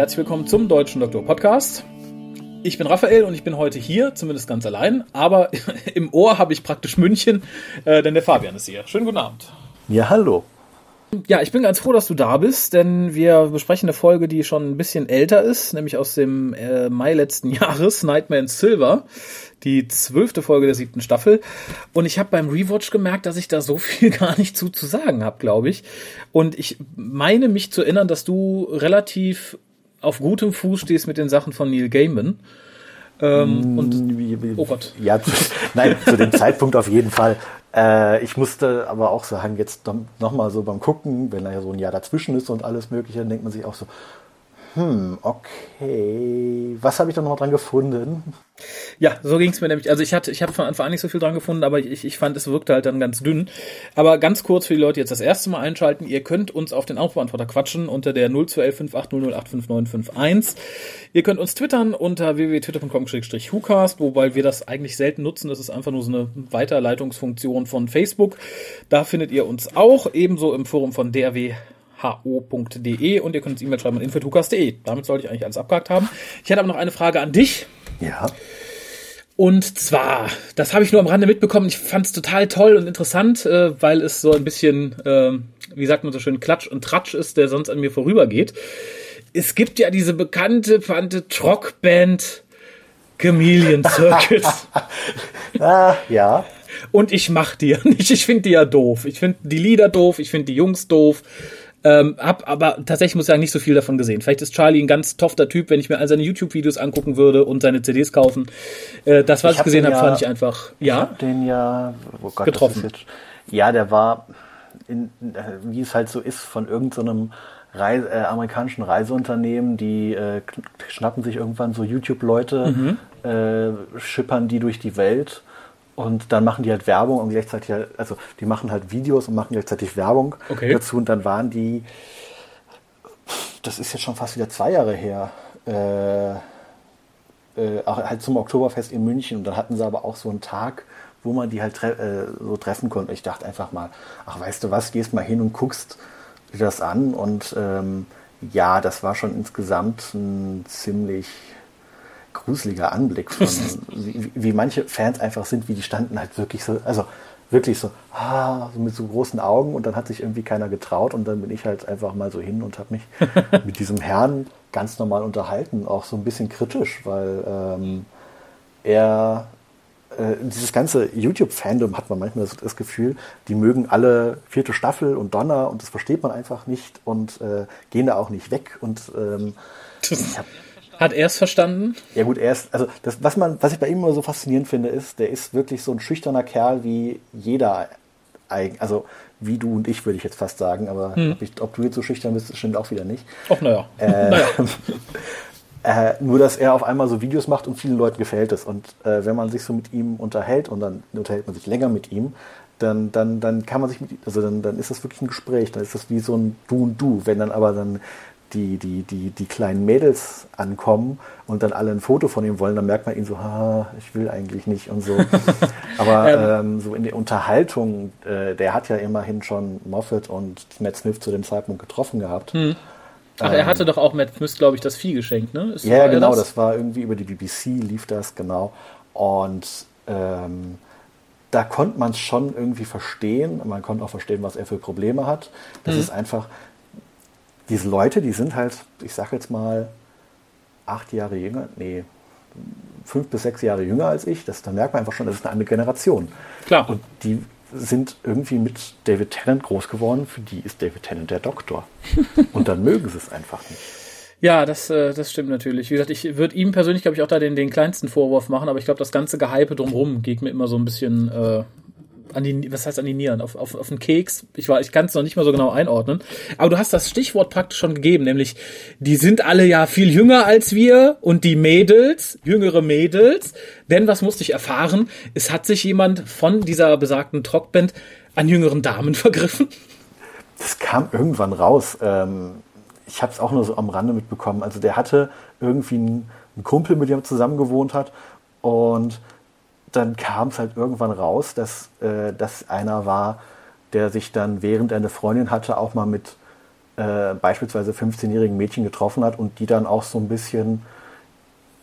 Herzlich willkommen zum Deutschen Doktor Podcast. Ich bin Raphael und ich bin heute hier, zumindest ganz allein, aber im Ohr habe ich praktisch München, äh, denn der Fabian ist hier. Schönen guten Abend. Ja, hallo. Ja, ich bin ganz froh, dass du da bist, denn wir besprechen eine Folge, die schon ein bisschen älter ist, nämlich aus dem äh, Mai letzten Jahres, Nightmare in Silver, die zwölfte Folge der siebten Staffel. Und ich habe beim Rewatch gemerkt, dass ich da so viel gar nicht zu, zu sagen habe, glaube ich. Und ich meine mich zu erinnern, dass du relativ auf gutem Fuß stehst mit den Sachen von Neil Gaiman. Ähm, und, oh Gott. Ja, nein, zu dem Zeitpunkt auf jeden Fall. Äh, ich musste aber auch sagen, jetzt nochmal so beim Gucken, wenn da ja so ein Jahr dazwischen ist und alles Mögliche, dann denkt man sich auch so, hm, okay. Was habe ich da noch dran gefunden? Ja, so ging es mir nämlich. Also ich hatte, ich habe von Anfang an nicht so viel dran gefunden, aber ich, ich fand, es wirkte halt dann ganz dünn. Aber ganz kurz für die Leute, die jetzt das erste Mal einschalten, ihr könnt uns auf den Aufbeantworter quatschen unter der 021158008591. Ihr könnt uns twittern unter www.twitter.com-hucast, wobei wir das eigentlich selten nutzen. Das ist einfach nur so eine Weiterleitungsfunktion von Facebook. Da findet ihr uns auch, ebenso im Forum von DRW ho.de und ihr könnt uns E-Mail schreiben an info.tukas.de. Damit sollte ich eigentlich alles abgehakt haben. Ich hätte aber noch eine Frage an dich. Ja. Und zwar, das habe ich nur am Rande mitbekommen. Ich fand es total toll und interessant, äh, weil es so ein bisschen, äh, wie sagt man so schön, Klatsch und Tratsch ist, der sonst an mir vorübergeht. Es gibt ja diese bekannte, bekannte Trockband Chameleon Circus. ah, ja. Und ich mach die ja nicht. Ich finde die ja doof. Ich finde die Lieder doof. Ich finde die Jungs doof. Ähm, hab aber tatsächlich muss ich sagen, nicht so viel davon gesehen. Vielleicht ist Charlie ein ganz tofter Typ, wenn ich mir all seine YouTube-Videos angucken würde und seine CDs kaufen. Äh, das, was ich, ich gesehen habe, ja, fand ich einfach, ja. Ich hab den ja oh Gott, getroffen. Jetzt, ja, der war, in, wie es halt so ist, von irgendeinem so Reise, äh, amerikanischen Reiseunternehmen, die äh, schnappen sich irgendwann so YouTube-Leute, mhm. äh, schippern die durch die Welt und dann machen die halt Werbung und gleichzeitig halt, also die machen halt Videos und machen gleichzeitig Werbung okay. dazu. Und dann waren die, das ist jetzt schon fast wieder zwei Jahre her, äh, äh, auch halt zum Oktoberfest in München. Und dann hatten sie aber auch so einen Tag, wo man die halt tre äh, so treffen konnte. Ich dachte einfach mal, ach weißt du was, gehst mal hin und guckst dir das an. Und ähm, ja, das war schon insgesamt ein ziemlich gruseliger Anblick von, wie, wie, manche Fans einfach sind, wie die standen halt wirklich so, also wirklich so, ah, so mit so großen Augen und dann hat sich irgendwie keiner getraut und dann bin ich halt einfach mal so hin und habe mich mit diesem Herrn ganz normal unterhalten, auch so ein bisschen kritisch, weil ähm, er äh, dieses ganze YouTube-Fandom hat man manchmal das, Gefühl, die mögen alle vierte Staffel und Donner und das versteht man einfach nicht und äh, gehen da auch nicht weg und ähm, ich habe hat er es verstanden? Ja gut, er ist, also das, was man, was ich bei ihm immer so faszinierend finde, ist, der ist wirklich so ein schüchterner Kerl wie jeder, also wie du und ich würde ich jetzt fast sagen, aber hm. ob, ich, ob, du jetzt so schüchtern bist, stimmt auch wieder nicht. Ach naja. Äh, naja. äh, nur, dass er auf einmal so Videos macht und vielen Leuten gefällt es. Und äh, wenn man sich so mit ihm unterhält und dann unterhält man sich länger mit ihm, dann, dann, dann kann man sich mit, also dann, dann ist das wirklich ein Gespräch, dann ist das wie so ein Du und Du. Wenn dann aber dann die, die, die, die kleinen Mädels ankommen und dann alle ein Foto von ihm wollen, dann merkt man ihn so, ah, ich will eigentlich nicht und so. Aber ähm, ähm, so in der Unterhaltung, äh, der hat ja immerhin schon Moffat und Matt Smith zu dem Zeitpunkt getroffen gehabt. Hm. Ach, er hatte doch auch Matt Smith, glaube ich, das Vieh geschenkt, ne? Ist ja, genau, das? das? war irgendwie über die BBC lief das, genau. Und ähm, da konnte man es schon irgendwie verstehen. Man konnte auch verstehen, was er für Probleme hat. Das hm. ist einfach, diese Leute, die sind halt, ich sag jetzt mal, acht Jahre jünger, nee, fünf bis sechs Jahre jünger als ich. Das, da merkt man einfach schon, das ist eine andere Generation. Klar. Und die sind irgendwie mit David Tennant groß geworden. Für die ist David Tennant der Doktor. Und dann mögen sie es einfach nicht. Ja, das, äh, das stimmt natürlich. Wie gesagt, ich würde ihm persönlich, glaube ich, auch da den, den kleinsten Vorwurf machen, aber ich glaube, das ganze Gehype drumherum geht mir immer so ein bisschen äh, an die, was heißt an die Nieren, auf, auf, auf den Keks. Ich war, ich kann es noch nicht mal so genau einordnen. Aber du hast das Stichwort praktisch schon gegeben, nämlich die sind alle ja viel jünger als wir und die Mädels, jüngere Mädels. Denn was musste ich erfahren? Es hat sich jemand von dieser besagten Trockband an jüngeren Damen vergriffen. Das kam irgendwann raus. Ähm, ich habe es auch nur so am Rande mitbekommen. Also der hatte irgendwie einen, Kumpel, mit dem er zusammen gewohnt hat und dann kam es halt irgendwann raus, dass äh, das einer war, der sich dann, während er eine Freundin hatte, auch mal mit äh, beispielsweise 15-jährigen Mädchen getroffen hat und die dann auch so ein bisschen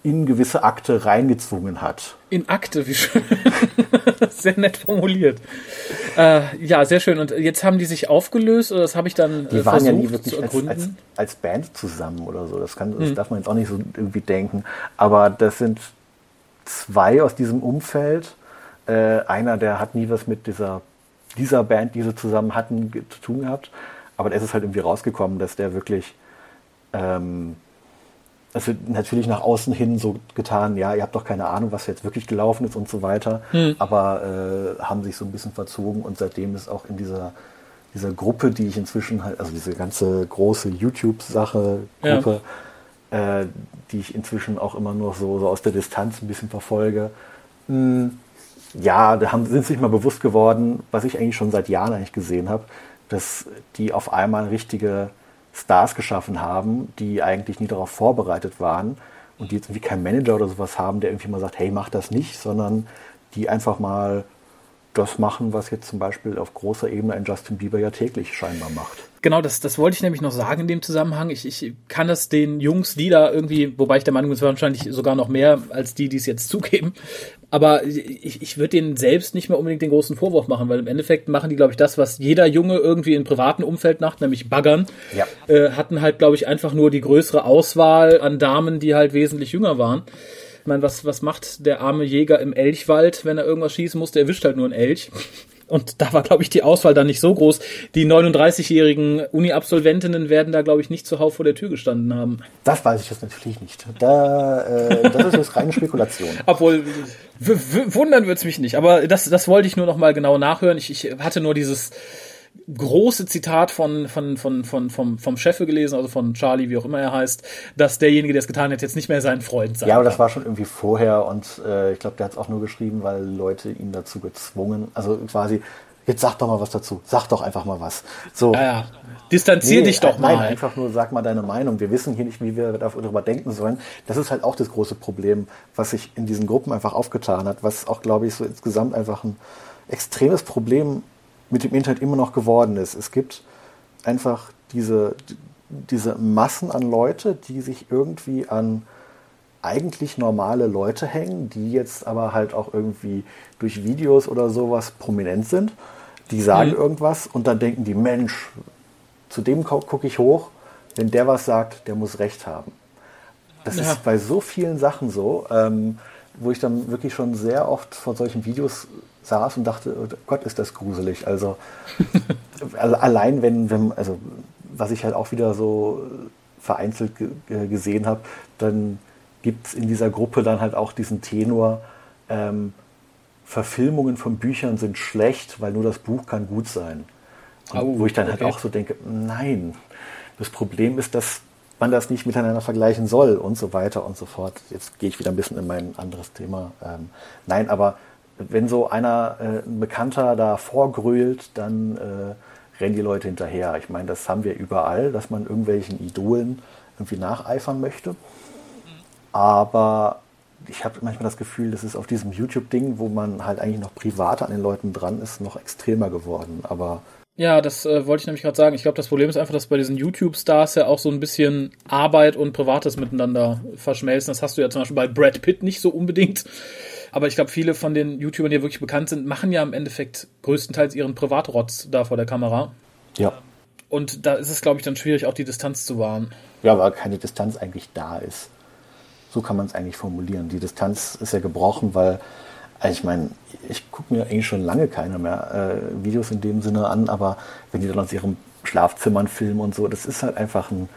in gewisse Akte reingezwungen hat. In Akte, wie schön. sehr nett formuliert. Äh, ja, sehr schön. Und jetzt haben die sich aufgelöst oder das habe ich dann Die äh, waren ja nie wirklich als, als, als, Band zusammen oder so. Das, kann, das hm. darf man jetzt auch nicht so irgendwie denken. Aber das sind zwei aus diesem Umfeld. Äh, einer, der hat nie was mit dieser, dieser Band, die sie zusammen hatten, zu tun gehabt. Aber da ist es halt irgendwie rausgekommen, dass der wirklich ähm, es wird natürlich nach außen hin so getan, ja, ihr habt doch keine Ahnung, was jetzt wirklich gelaufen ist und so weiter, hm. aber äh, haben sich so ein bisschen verzogen und seitdem ist auch in dieser, dieser Gruppe, die ich inzwischen halt, also diese ganze große YouTube-Sache, Gruppe, ja. Äh, die ich inzwischen auch immer nur so, so aus der Distanz ein bisschen verfolge, hm, ja, da haben, sind sich mal bewusst geworden, was ich eigentlich schon seit Jahren eigentlich gesehen habe, dass die auf einmal richtige Stars geschaffen haben, die eigentlich nie darauf vorbereitet waren und die jetzt irgendwie keinen Manager oder sowas haben, der irgendwie mal sagt, hey, mach das nicht, sondern die einfach mal das machen, was jetzt zum Beispiel auf großer Ebene ein Justin Bieber ja täglich scheinbar macht. Genau, das, das wollte ich nämlich noch sagen in dem Zusammenhang. Ich, ich kann das den Jungs, die da irgendwie, wobei ich der Meinung bin, wahrscheinlich sogar noch mehr als die, die es jetzt zugeben. Aber ich, ich würde denen selbst nicht mehr unbedingt den großen Vorwurf machen, weil im Endeffekt machen die, glaube ich, das, was jeder Junge irgendwie im privaten Umfeld macht, nämlich baggern. Ja. Äh, hatten halt, glaube ich, einfach nur die größere Auswahl an Damen, die halt wesentlich jünger waren. Ich meine, was, was macht der arme Jäger im Elchwald, wenn er irgendwas schießen muss? Der erwischt halt nur einen Elch. Und da war, glaube ich, die Auswahl dann nicht so groß. Die 39-jährigen Uni-Absolventinnen werden da, glaube ich, nicht zuhauf vor der Tür gestanden haben. Das weiß ich jetzt natürlich nicht. Da, äh, das ist jetzt reine Spekulation. Obwohl, wundern wird's mich nicht. Aber das, das wollte ich nur noch mal genau nachhören. Ich, ich hatte nur dieses große Zitat von, von, von, von, vom, vom Chef gelesen, also von Charlie, wie auch immer er heißt, dass derjenige, der es getan hat, jetzt nicht mehr sein Freund sei. Ja, aber das war schon irgendwie vorher und äh, ich glaube, der hat es auch nur geschrieben, weil Leute ihn dazu gezwungen, also quasi, jetzt sag doch mal was dazu, sag doch einfach mal was. So. Ja, ja. Distanzier nee, dich doch mal. Nein, einfach nur sag mal deine Meinung. Wir wissen hier nicht, wie wir darüber denken sollen. Das ist halt auch das große Problem, was sich in diesen Gruppen einfach aufgetan hat, was auch, glaube ich, so insgesamt einfach ein extremes Problem mit dem Internet immer noch geworden ist. Es gibt einfach diese, diese Massen an Leute, die sich irgendwie an eigentlich normale Leute hängen, die jetzt aber halt auch irgendwie durch Videos oder sowas prominent sind. Die sagen mhm. irgendwas und dann denken die, Mensch, zu dem gucke ich hoch, wenn der was sagt, der muss recht haben. Das ja. ist bei so vielen Sachen so, ähm, wo ich dann wirklich schon sehr oft von solchen Videos saß und dachte, oh Gott, ist das gruselig. Also, also allein wenn, wenn, also was ich halt auch wieder so vereinzelt gesehen habe, dann gibt es in dieser Gruppe dann halt auch diesen Tenor, ähm, Verfilmungen von Büchern sind schlecht, weil nur das Buch kann gut sein. Oh, wo ich dann halt okay. auch so denke, nein, das Problem ist, dass man das nicht miteinander vergleichen soll und so weiter und so fort. Jetzt gehe ich wieder ein bisschen in mein anderes Thema. Ähm, nein, aber wenn so einer, äh, ein Bekannter da vorgrölt, dann äh, rennen die Leute hinterher. Ich meine, das haben wir überall, dass man irgendwelchen Idolen irgendwie nacheifern möchte. Aber ich habe manchmal das Gefühl, das ist auf diesem YouTube-Ding, wo man halt eigentlich noch privater an den Leuten dran ist, noch extremer geworden. Aber ja, das äh, wollte ich nämlich gerade sagen. Ich glaube, das Problem ist einfach, dass bei diesen YouTube-Stars ja auch so ein bisschen Arbeit und Privates miteinander verschmelzen. Das hast du ja zum Beispiel bei Brad Pitt nicht so unbedingt. Aber ich glaube, viele von den YouTubern, die wirklich bekannt sind, machen ja im Endeffekt größtenteils ihren Privatrotz da vor der Kamera. Ja. Und da ist es, glaube ich, dann schwierig, auch die Distanz zu wahren. Ja, weil keine Distanz eigentlich da ist. So kann man es eigentlich formulieren. Die Distanz ist ja gebrochen, weil, also ich meine, ich gucke mir eigentlich schon lange keine mehr äh, Videos in dem Sinne an, aber wenn die dann aus ihrem Schlafzimmern filmen und so, das ist halt einfach ein,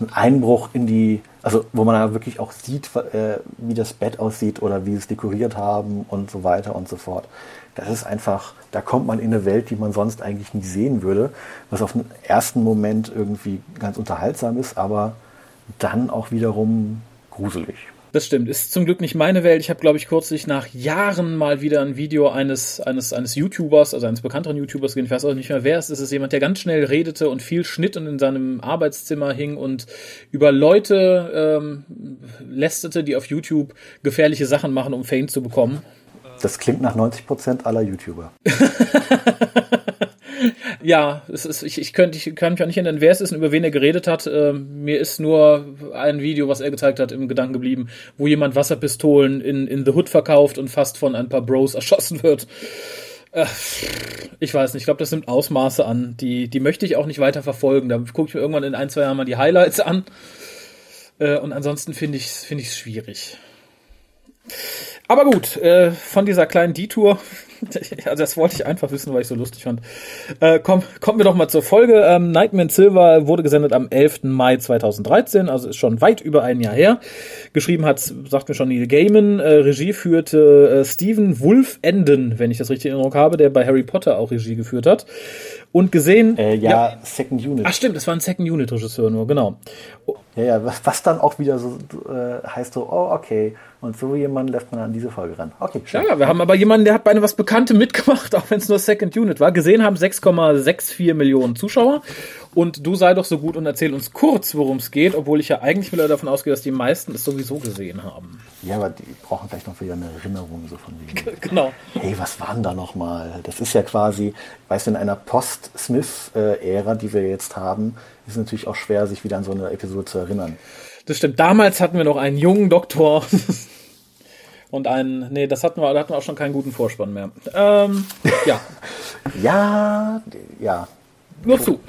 ein Einbruch in die, also wo man da wirklich auch sieht, äh, wie das Bett aussieht oder wie sie es dekoriert haben und so weiter und so fort. Das ist einfach, da kommt man in eine Welt, die man sonst eigentlich nie sehen würde, was auf den ersten Moment irgendwie ganz unterhaltsam ist, aber dann auch wiederum gruselig. Das stimmt. Ist zum Glück nicht meine Welt. Ich habe, glaube ich, kürzlich nach Jahren mal wieder ein Video eines, eines, eines YouTubers, also eines bekannteren YouTubers. Ich weiß auch nicht mehr, wer es ist. Es ist jemand, der ganz schnell redete und viel schnitt und in seinem Arbeitszimmer hing und über Leute ähm, lästerte, die auf YouTube gefährliche Sachen machen, um Fame zu bekommen. Das klingt nach 90 Prozent aller YouTuber. Ja, es ist, ich, ich, könnte, ich kann mich auch nicht erinnern, wer es ist und über wen er geredet hat. Ähm, mir ist nur ein Video, was er gezeigt hat, im Gedanken geblieben, wo jemand Wasserpistolen in, in The Hood verkauft und fast von ein paar Bros erschossen wird. Äh, ich weiß nicht, ich glaube, das nimmt Ausmaße an. Die, die möchte ich auch nicht weiter verfolgen. Da gucke ich mir irgendwann in ein, zwei Jahren mal die Highlights an. Äh, und ansonsten finde ich es find schwierig. Aber gut, äh, von dieser kleinen Detour also das wollte ich einfach wissen, weil ich so lustig fand. Äh, komm, kommen wir doch mal zur Folge. Ähm, Nightman Silver wurde gesendet am 11. Mai 2013, also ist schon weit über ein Jahr her. Geschrieben hat, sagt mir schon Neil Gaiman. Äh, Regie führte äh, Stephen Wolf Enden, wenn ich das richtig in Erinnerung habe, der bei Harry Potter auch Regie geführt hat. Und gesehen. Äh, ja, ja, Second Unit. Ach stimmt, das war ein Second Unit Regisseur nur, genau. Ja, ja, was, was dann auch wieder so äh, heißt so, oh, okay. Und so jemanden lässt man an diese Folge ran. Okay, schön. Ja, wir haben aber jemanden, der hat bei einem was Bekannte mitgemacht, auch wenn es nur Second Unit war. Gesehen haben 6,64 Millionen Zuschauer. Und du sei doch so gut und erzähl uns kurz, worum es geht, obwohl ich ja eigentlich wieder davon ausgehe, dass die meisten es sowieso gesehen haben. Ja, aber die brauchen vielleicht noch wieder eine Erinnerung so von wegen. genau. Hey, was war denn da nochmal? Das ist ja quasi, weißt du, in einer Post-Smith-Ära, die wir jetzt haben, ist es natürlich auch schwer, sich wieder an so eine Episode zu erinnern. Das stimmt. Damals hatten wir noch einen jungen Doktor. Und einen, nee, das hatten wir, da hatten wir auch schon keinen guten Vorspann mehr. Ähm, ja. ja, ja. Nur zu.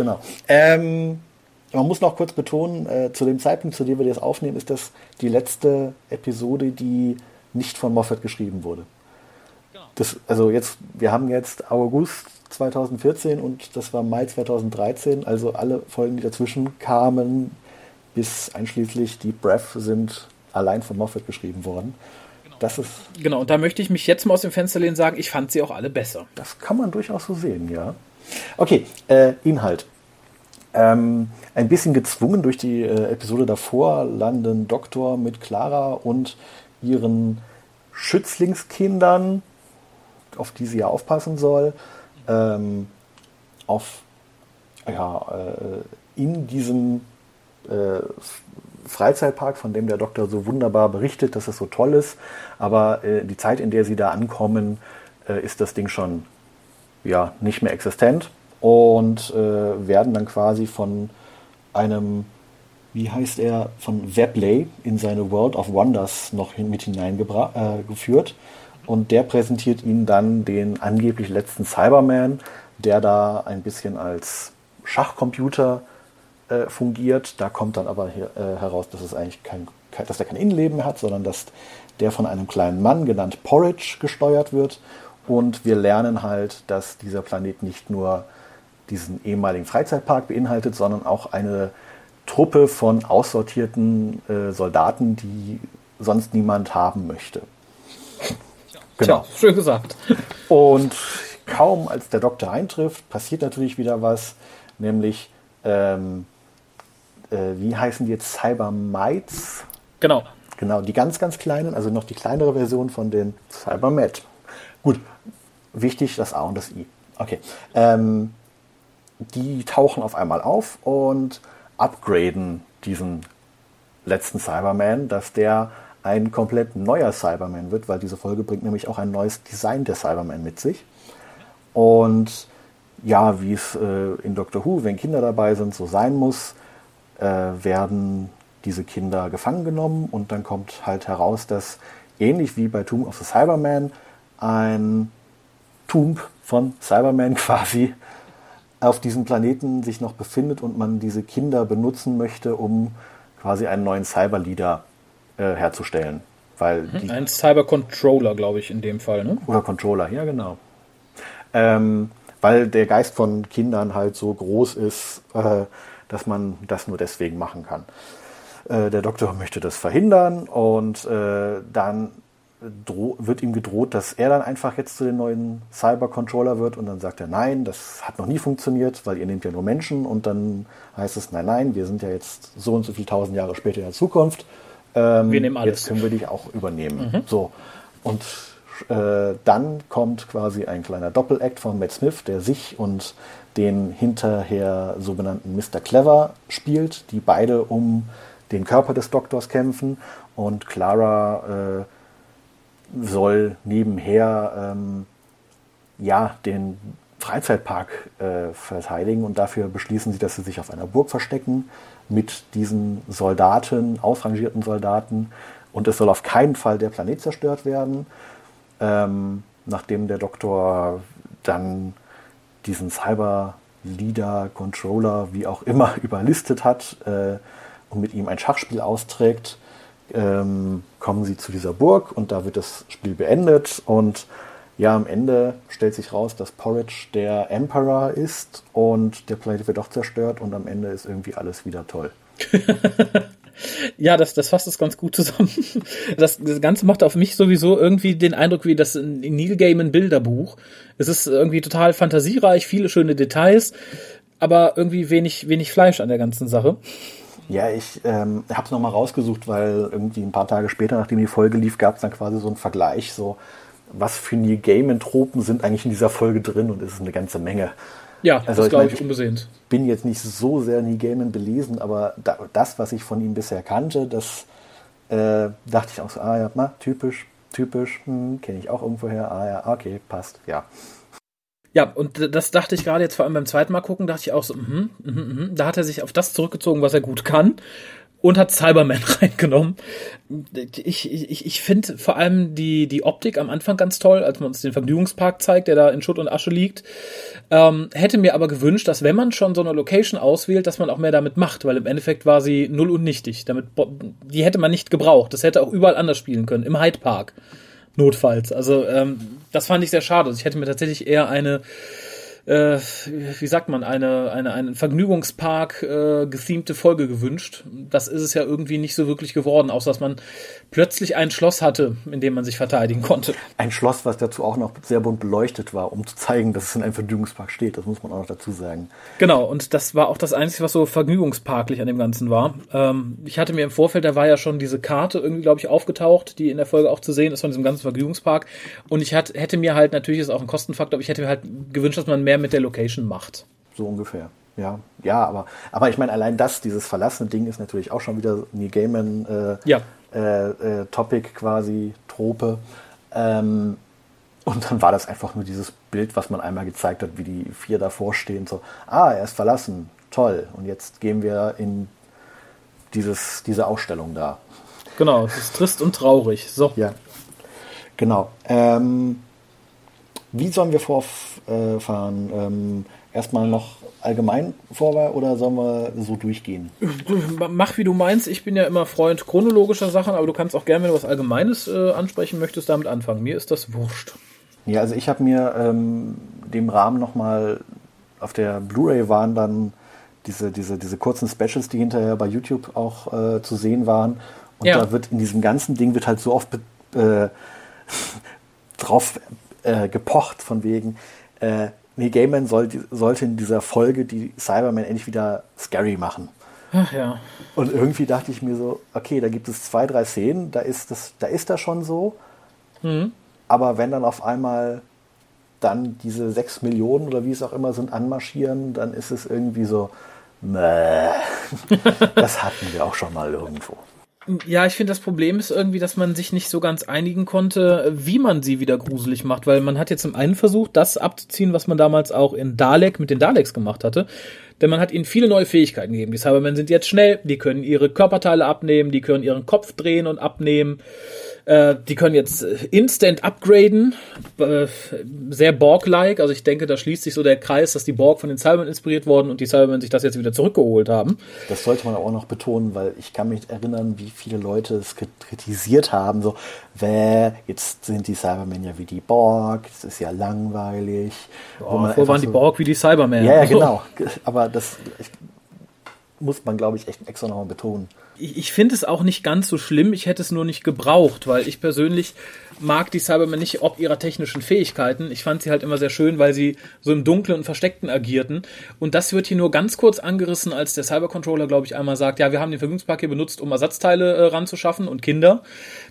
Genau. Ähm, man muss noch kurz betonen, äh, zu dem Zeitpunkt, zu dem wir das aufnehmen, ist das die letzte Episode, die nicht von Moffat geschrieben wurde. Genau. Das, also jetzt, wir haben jetzt August 2014 und das war Mai 2013, also alle Folgen, die dazwischen kamen, bis einschließlich die Breath sind allein von Moffat geschrieben worden. Genau. Das ist. Genau, und da möchte ich mich jetzt mal aus dem Fenster lehnen und sagen, ich fand sie auch alle besser. Das kann man durchaus so sehen, ja. Okay, äh, Inhalt. Ähm, ein bisschen gezwungen durch die äh, Episode davor landen Doktor mit Clara und ihren Schützlingskindern, auf die sie ja aufpassen soll, ähm, auf ja, äh, in diesem äh, Freizeitpark, von dem der Doktor so wunderbar berichtet, dass es so toll ist. Aber äh, die Zeit, in der sie da ankommen, äh, ist das Ding schon ja, nicht mehr existent und äh, werden dann quasi von einem, wie heißt er, von Webley in seine World of Wonders noch hin, mit hineingeführt. Äh, und der präsentiert ihnen dann den angeblich letzten Cyberman, der da ein bisschen als Schachcomputer äh, fungiert. Da kommt dann aber hier, äh, heraus, dass es eigentlich kein, dass er kein Innenleben hat, sondern dass der von einem kleinen Mann, genannt Porridge, gesteuert wird. Und wir lernen halt, dass dieser Planet nicht nur diesen ehemaligen Freizeitpark beinhaltet, sondern auch eine Truppe von aussortierten äh, Soldaten, die sonst niemand haben möchte. Genau. Tja, schön gesagt. Und kaum als der Doktor eintrifft, passiert natürlich wieder was, nämlich ähm, äh, wie heißen die jetzt? Cybermites? Genau. Genau, die ganz, ganz kleinen, also noch die kleinere Version von den Cybermet. Gut, wichtig das A und das I. Okay. Ähm, die tauchen auf einmal auf und upgraden diesen letzten Cyberman, dass der ein komplett neuer Cyberman wird, weil diese Folge bringt nämlich auch ein neues Design der Cyberman mit sich. Und ja, wie es äh, in Doctor Who, wenn Kinder dabei sind, so sein muss, äh, werden diese Kinder gefangen genommen und dann kommt halt heraus, dass ähnlich wie bei Tomb of the Cyberman ein Tomb von Cyberman quasi auf diesem Planeten sich noch befindet und man diese Kinder benutzen möchte, um quasi einen neuen Cyberleader äh, herzustellen. Weil mhm, ein Cyber-Controller, glaube ich, in dem Fall. Ne? Oder Controller, ja genau. Ähm, weil der Geist von Kindern halt so groß ist, äh, dass man das nur deswegen machen kann. Äh, der Doktor möchte das verhindern und äh, dann wird ihm gedroht, dass er dann einfach jetzt zu den neuen Cyber-Controller wird und dann sagt er, nein, das hat noch nie funktioniert, weil ihr nehmt ja nur Menschen und dann heißt es, nein, nein, wir sind ja jetzt so und so viele tausend Jahre später in der Zukunft. Ähm, wir nehmen alles. Jetzt können wir dich auch übernehmen. Mhm. So. Und äh, dann kommt quasi ein kleiner Doppelakt von Matt Smith, der sich und den hinterher sogenannten Mr. Clever spielt, die beide um den Körper des Doktors kämpfen und Clara äh, soll nebenher ähm, ja den Freizeitpark äh, verteidigen und dafür beschließen sie, dass sie sich auf einer Burg verstecken mit diesen Soldaten, ausrangierten Soldaten und es soll auf keinen Fall der Planet zerstört werden. Ähm, nachdem der Doktor dann diesen Cyber Leader, Controller, wie auch immer, überlistet hat äh, und mit ihm ein Schachspiel austrägt, ähm, kommen sie zu dieser Burg und da wird das Spiel beendet und ja, am Ende stellt sich raus, dass Porridge der Emperor ist und der Planet wird doch zerstört und am Ende ist irgendwie alles wieder toll. Ja, das, das fasst es ganz gut zusammen. Das, das Ganze macht auf mich sowieso irgendwie den Eindruck wie das Neil Gaiman Bilderbuch. Es ist irgendwie total fantasiereich, viele schöne Details, aber irgendwie wenig, wenig Fleisch an der ganzen Sache. Ja, ich ähm, habe es nochmal rausgesucht, weil irgendwie ein paar Tage später, nachdem die Folge lief, gab es dann quasi so einen Vergleich, so was für Neil Gaiman-Tropen sind eigentlich in dieser Folge drin und es ist eine ganze Menge. Ja, also das glaube ich, ich unbesehnt. bin jetzt nicht so sehr Neil Gaiman belesen, aber da, das, was ich von ihm bisher kannte, das äh, dachte ich auch so, ah ja, na, typisch, typisch, hm, kenne ich auch irgendwoher, ah ja, okay, passt, ja. Ja, und das dachte ich gerade jetzt vor allem beim zweiten Mal gucken, dachte ich auch so, mh, mh, mh. da hat er sich auf das zurückgezogen, was er gut kann und hat Cyberman reingenommen. Ich, ich, ich finde vor allem die, die Optik am Anfang ganz toll, als man uns den Vergnügungspark zeigt, der da in Schutt und Asche liegt. Ähm, hätte mir aber gewünscht, dass wenn man schon so eine Location auswählt, dass man auch mehr damit macht, weil im Endeffekt war sie null und nichtig. Damit, die hätte man nicht gebraucht. Das hätte auch überall anders spielen können, im Hyde Park. Notfalls. Also ähm, das fand ich sehr schade. Also ich hätte mir tatsächlich eher eine äh, wie sagt man, eine, eine, einen Vergnügungspark äh, gethemte Folge gewünscht. Das ist es ja irgendwie nicht so wirklich geworden, außer dass man plötzlich ein Schloss hatte, in dem man sich verteidigen konnte. Ein Schloss, was dazu auch noch sehr bunt beleuchtet war, um zu zeigen, dass es in einem Vergnügungspark steht. Das muss man auch noch dazu sagen. Genau, und das war auch das Einzige, was so vergnügungsparklich an dem Ganzen war. Ähm, ich hatte mir im Vorfeld, da war ja schon diese Karte irgendwie, glaube ich, aufgetaucht, die in der Folge auch zu sehen ist von diesem ganzen Vergnügungspark. Und ich hat, hätte mir halt, natürlich ist auch ein Kostenfaktor, aber ich hätte mir halt gewünscht, dass man mehr mit der Location macht. So ungefähr. Ja, ja, aber, aber ich meine, allein das, dieses verlassene Ding ist natürlich auch schon wieder Neil Gaiman äh, ja. äh, äh, Topic quasi, Trope. Ähm, und dann war das einfach nur dieses Bild, was man einmal gezeigt hat, wie die vier davor stehen, so, ah, er ist verlassen, toll. Und jetzt gehen wir in dieses, diese Ausstellung da. Genau, es ist trist und traurig. So. Ja, genau. Ähm, wie sollen wir vorfahren? Ähm, erstmal noch allgemein vor oder sollen wir so durchgehen? Mach wie du meinst. Ich bin ja immer Freund chronologischer Sachen, aber du kannst auch gerne, wenn du was Allgemeines äh, ansprechen möchtest, damit anfangen. Mir ist das wurscht. Ja, also ich habe mir ähm, dem Rahmen nochmal auf der Blu-ray waren dann diese, diese, diese kurzen Specials, die hinterher bei YouTube auch äh, zu sehen waren. Und ja. da wird in diesem ganzen Ding wird halt so oft äh, drauf äh, gepocht, von wegen, äh, Neil Gaiman soll, sollte in dieser Folge die Cybermen endlich wieder scary machen. Ach ja. Und irgendwie dachte ich mir so, okay, da gibt es zwei, drei Szenen, da ist das, da ist das schon so. Mhm. Aber wenn dann auf einmal dann diese sechs Millionen oder wie es auch immer sind anmarschieren, dann ist es irgendwie so, Mäh. das hatten wir auch schon mal irgendwo. Ja, ich finde, das Problem ist irgendwie, dass man sich nicht so ganz einigen konnte, wie man sie wieder gruselig macht, weil man hat jetzt zum einen versucht, das abzuziehen, was man damals auch in Dalek mit den Daleks gemacht hatte. Denn man hat ihnen viele neue Fähigkeiten gegeben. Die Cybermen sind jetzt schnell, die können ihre Körperteile abnehmen, die können ihren Kopf drehen und abnehmen. Äh, die können jetzt äh, instant upgraden, äh, sehr Borg-like. Also ich denke, da schließt sich so der Kreis, dass die Borg von den Cybermen inspiriert wurden und die Cybermen sich das jetzt wieder zurückgeholt haben. Das sollte man auch noch betonen, weil ich kann mich erinnern, wie viele Leute es kritisiert haben. So, wer, jetzt sind die Cybermen ja wie die Borg, das ist ja langweilig. Oh, vorher waren so, die Borg wie die Cybermen. Ja, ja, genau. Aber das ich, muss man, glaube ich, echt extra nochmal betonen ich, ich finde es auch nicht ganz so schlimm. Ich hätte es nur nicht gebraucht, weil ich persönlich mag die Cybermen nicht ob ihrer technischen Fähigkeiten. Ich fand sie halt immer sehr schön, weil sie so im Dunklen und Versteckten agierten. Und das wird hier nur ganz kurz angerissen, als der Cybercontroller, glaube ich, einmal sagt, ja, wir haben den Vergnügungspark hier benutzt, um Ersatzteile äh, ranzuschaffen und Kinder.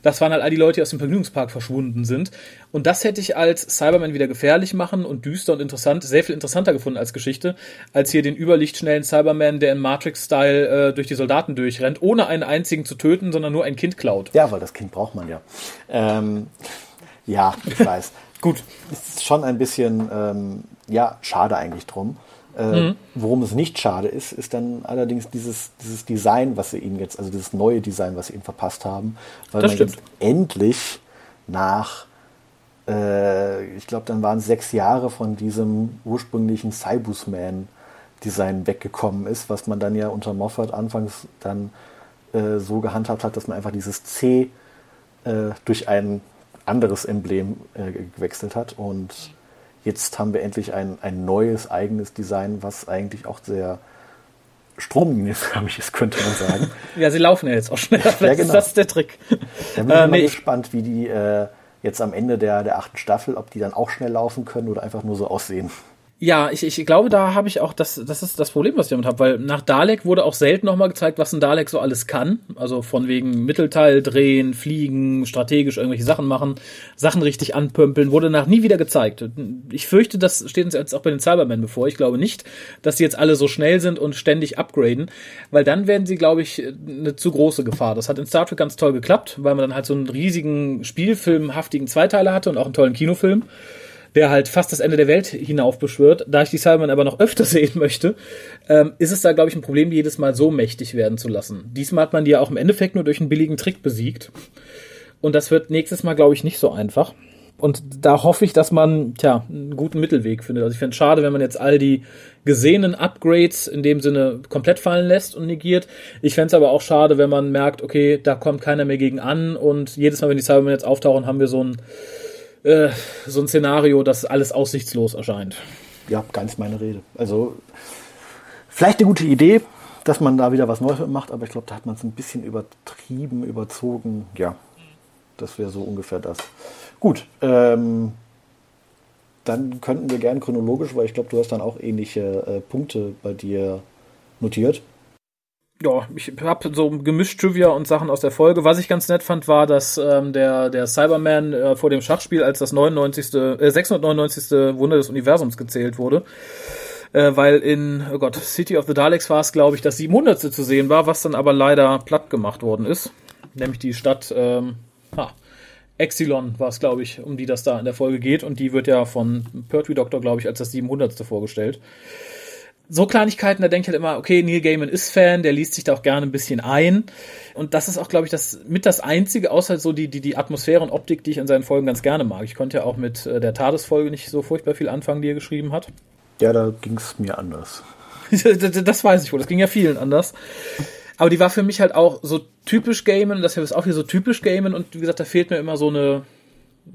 Das waren halt all die Leute, die aus dem Vergnügungspark verschwunden sind. Und das hätte ich als Cyberman wieder gefährlich machen und düster und interessant, sehr viel interessanter gefunden als Geschichte, als hier den überlichtschnellen Cyberman, der in Matrix-Style äh, durch die Soldaten durchrennt, ohne einen einzigen zu töten, sondern nur ein Kind klaut. Ja, weil das Kind braucht man ja. Ähm, ja, ich weiß. Gut. Ist schon ein bisschen, ähm, ja, schade eigentlich drum. Äh, mhm. Worum es nicht schade ist, ist dann allerdings dieses, dieses Design, was sie ihnen jetzt, also dieses neue Design, was sie ihnen verpasst haben, weil das man stimmt. jetzt endlich nach, äh, ich glaube, dann waren es sechs Jahre von diesem ursprünglichen Cybusman-Design weggekommen ist, was man dann ja unter Moffat anfangs dann äh, so gehandhabt hat, dass man einfach dieses C äh, durch ein anderes Emblem äh, gewechselt hat und jetzt haben wir endlich ein, ein neues eigenes Design, was eigentlich auch sehr stromlinienförmig ist, könnte man sagen. ja, sie laufen ja jetzt auch schneller. Vielleicht ja, genau. ist das der Trick. Da bin ich äh, mal nee, gespannt, wie die äh, jetzt am Ende der, der achten Staffel, ob die dann auch schnell laufen können oder einfach nur so aussehen. Ja, ich, ich glaube, da habe ich auch, das, das ist das Problem, was ich damit habe, weil nach Dalek wurde auch selten nochmal gezeigt, was ein Dalek so alles kann. Also von wegen Mittelteil drehen, fliegen, strategisch irgendwelche Sachen machen, Sachen richtig anpömpeln, wurde nach nie wieder gezeigt. Ich fürchte, das steht uns jetzt auch bei den Cybermen bevor. Ich glaube nicht, dass sie jetzt alle so schnell sind und ständig upgraden, weil dann werden sie, glaube ich, eine zu große Gefahr. Das hat in Star Trek ganz toll geklappt, weil man dann halt so einen riesigen Spielfilmhaftigen Zweiteiler hatte und auch einen tollen Kinofilm der halt fast das Ende der Welt hinaufbeschwört. Da ich die Cybermen aber noch öfter sehen möchte, ähm, ist es da, glaube ich, ein Problem, die jedes Mal so mächtig werden zu lassen. Diesmal hat man die ja auch im Endeffekt nur durch einen billigen Trick besiegt. Und das wird nächstes Mal, glaube ich, nicht so einfach. Und da hoffe ich, dass man, tja, einen guten Mittelweg findet. Also ich fände es schade, wenn man jetzt all die gesehenen Upgrades in dem Sinne komplett fallen lässt und negiert. Ich fände es aber auch schade, wenn man merkt, okay, da kommt keiner mehr gegen an und jedes Mal, wenn die Cybermen jetzt auftauchen, haben wir so ein äh, so ein Szenario, das alles aussichtslos erscheint. Ja, ganz meine Rede. Also vielleicht eine gute Idee, dass man da wieder was Neues macht, aber ich glaube, da hat man es ein bisschen übertrieben, überzogen. Ja, das wäre so ungefähr das. Gut, ähm, dann könnten wir gerne chronologisch, weil ich glaube, du hast dann auch ähnliche äh, Punkte bei dir notiert ja, ich habe so gemischt Trivia und Sachen aus der Folge. Was ich ganz nett fand, war, dass ähm, der, der Cyberman äh, vor dem Schachspiel als das 99., äh, 699. Wunder des Universums gezählt wurde. Äh, weil in, oh Gott, City of the Daleks war es, glaube ich, das 700. zu sehen war, was dann aber leider platt gemacht worden ist. Nämlich die Stadt, ähm, ha, Exilon war es, glaube ich, um die das da in der Folge geht. Und die wird ja von Pertwee Doctor, glaube ich, als das 700. vorgestellt so Kleinigkeiten, da denke ich halt immer, okay, Neil Gaiman ist Fan, der liest sich da auch gerne ein bisschen ein. Und das ist auch, glaube ich, das mit das Einzige, außer so die, die, die Atmosphäre und Optik, die ich in seinen Folgen ganz gerne mag. Ich konnte ja auch mit äh, der Tadesfolge nicht so furchtbar viel anfangen, die er geschrieben hat. Ja, da ging es mir anders. das weiß ich wohl, das ging ja vielen anders. Aber die war für mich halt auch so typisch Gamen, das ist auch hier so typisch Gamen und wie gesagt, da fehlt mir immer so eine,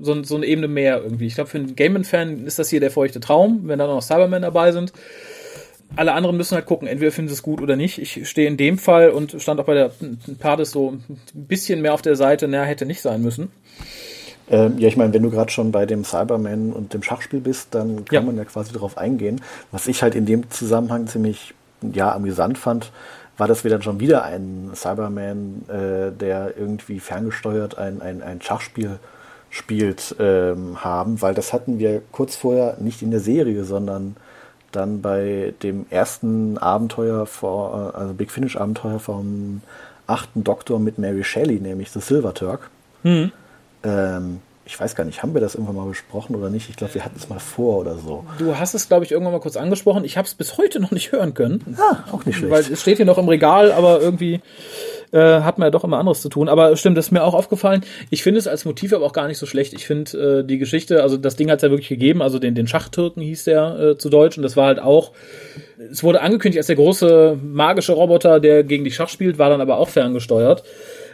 so, so eine Ebene mehr irgendwie. Ich glaube, für einen Gamen-Fan ist das hier der feuchte Traum, wenn da noch Cybermen dabei sind alle anderen müssen halt gucken, entweder finden sie es gut oder nicht. Ich stehe in dem Fall und stand auch bei der Pades so ein bisschen mehr auf der Seite, naja, hätte nicht sein müssen. Ähm, ja, ich meine, wenn du gerade schon bei dem Cyberman und dem Schachspiel bist, dann kann ja. man ja quasi darauf eingehen. Was ich halt in dem Zusammenhang ziemlich ja, amüsant fand, war, dass wir dann schon wieder einen Cyberman, äh, der irgendwie ferngesteuert ein, ein, ein Schachspiel spielt, ähm, haben, weil das hatten wir kurz vorher nicht in der Serie, sondern dann bei dem ersten Abenteuer vor, äh, also Big Finish Abenteuer vom achten Doktor mit Mary Shelley, nämlich The Silver Turk. Mhm. Ähm, ich weiß gar nicht, haben wir das irgendwann mal besprochen oder nicht? Ich glaube, wir hatten es mal vor oder so. Du hast es, glaube ich, irgendwann mal kurz angesprochen. Ich habe es bis heute noch nicht hören können. Ah, auch nicht schlecht. Weil es steht hier noch im Regal, aber irgendwie äh, hat man ja doch immer anderes zu tun. Aber stimmt, das ist mir auch aufgefallen. Ich finde es als Motiv aber auch gar nicht so schlecht. Ich finde äh, die Geschichte, also das Ding hat es ja wirklich gegeben, also den, den Schachtürken hieß der äh, zu Deutsch und das war halt auch, es wurde angekündigt als der große magische Roboter, der gegen die Schach spielt, war dann aber auch ferngesteuert.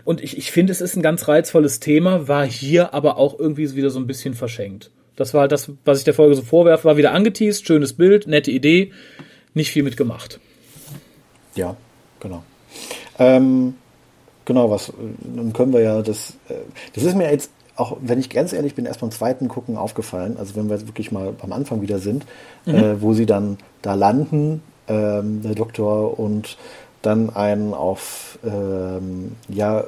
Und ich, ich finde, es ist ein ganz reizvolles Thema, war hier aber auch irgendwie wieder so ein bisschen verschenkt. Das war halt das, was ich der Folge so vorwerfe, war wieder angeteased, schönes Bild, nette Idee, nicht viel mitgemacht. Ja, genau. Ähm, Genau, was, dann können wir ja das, äh, das ist mir jetzt auch, wenn ich ganz ehrlich bin, erst beim zweiten Gucken aufgefallen, also wenn wir jetzt wirklich mal am Anfang wieder sind, mhm. äh, wo sie dann da landen, ähm, der Doktor, und dann einen auf, ähm, ja,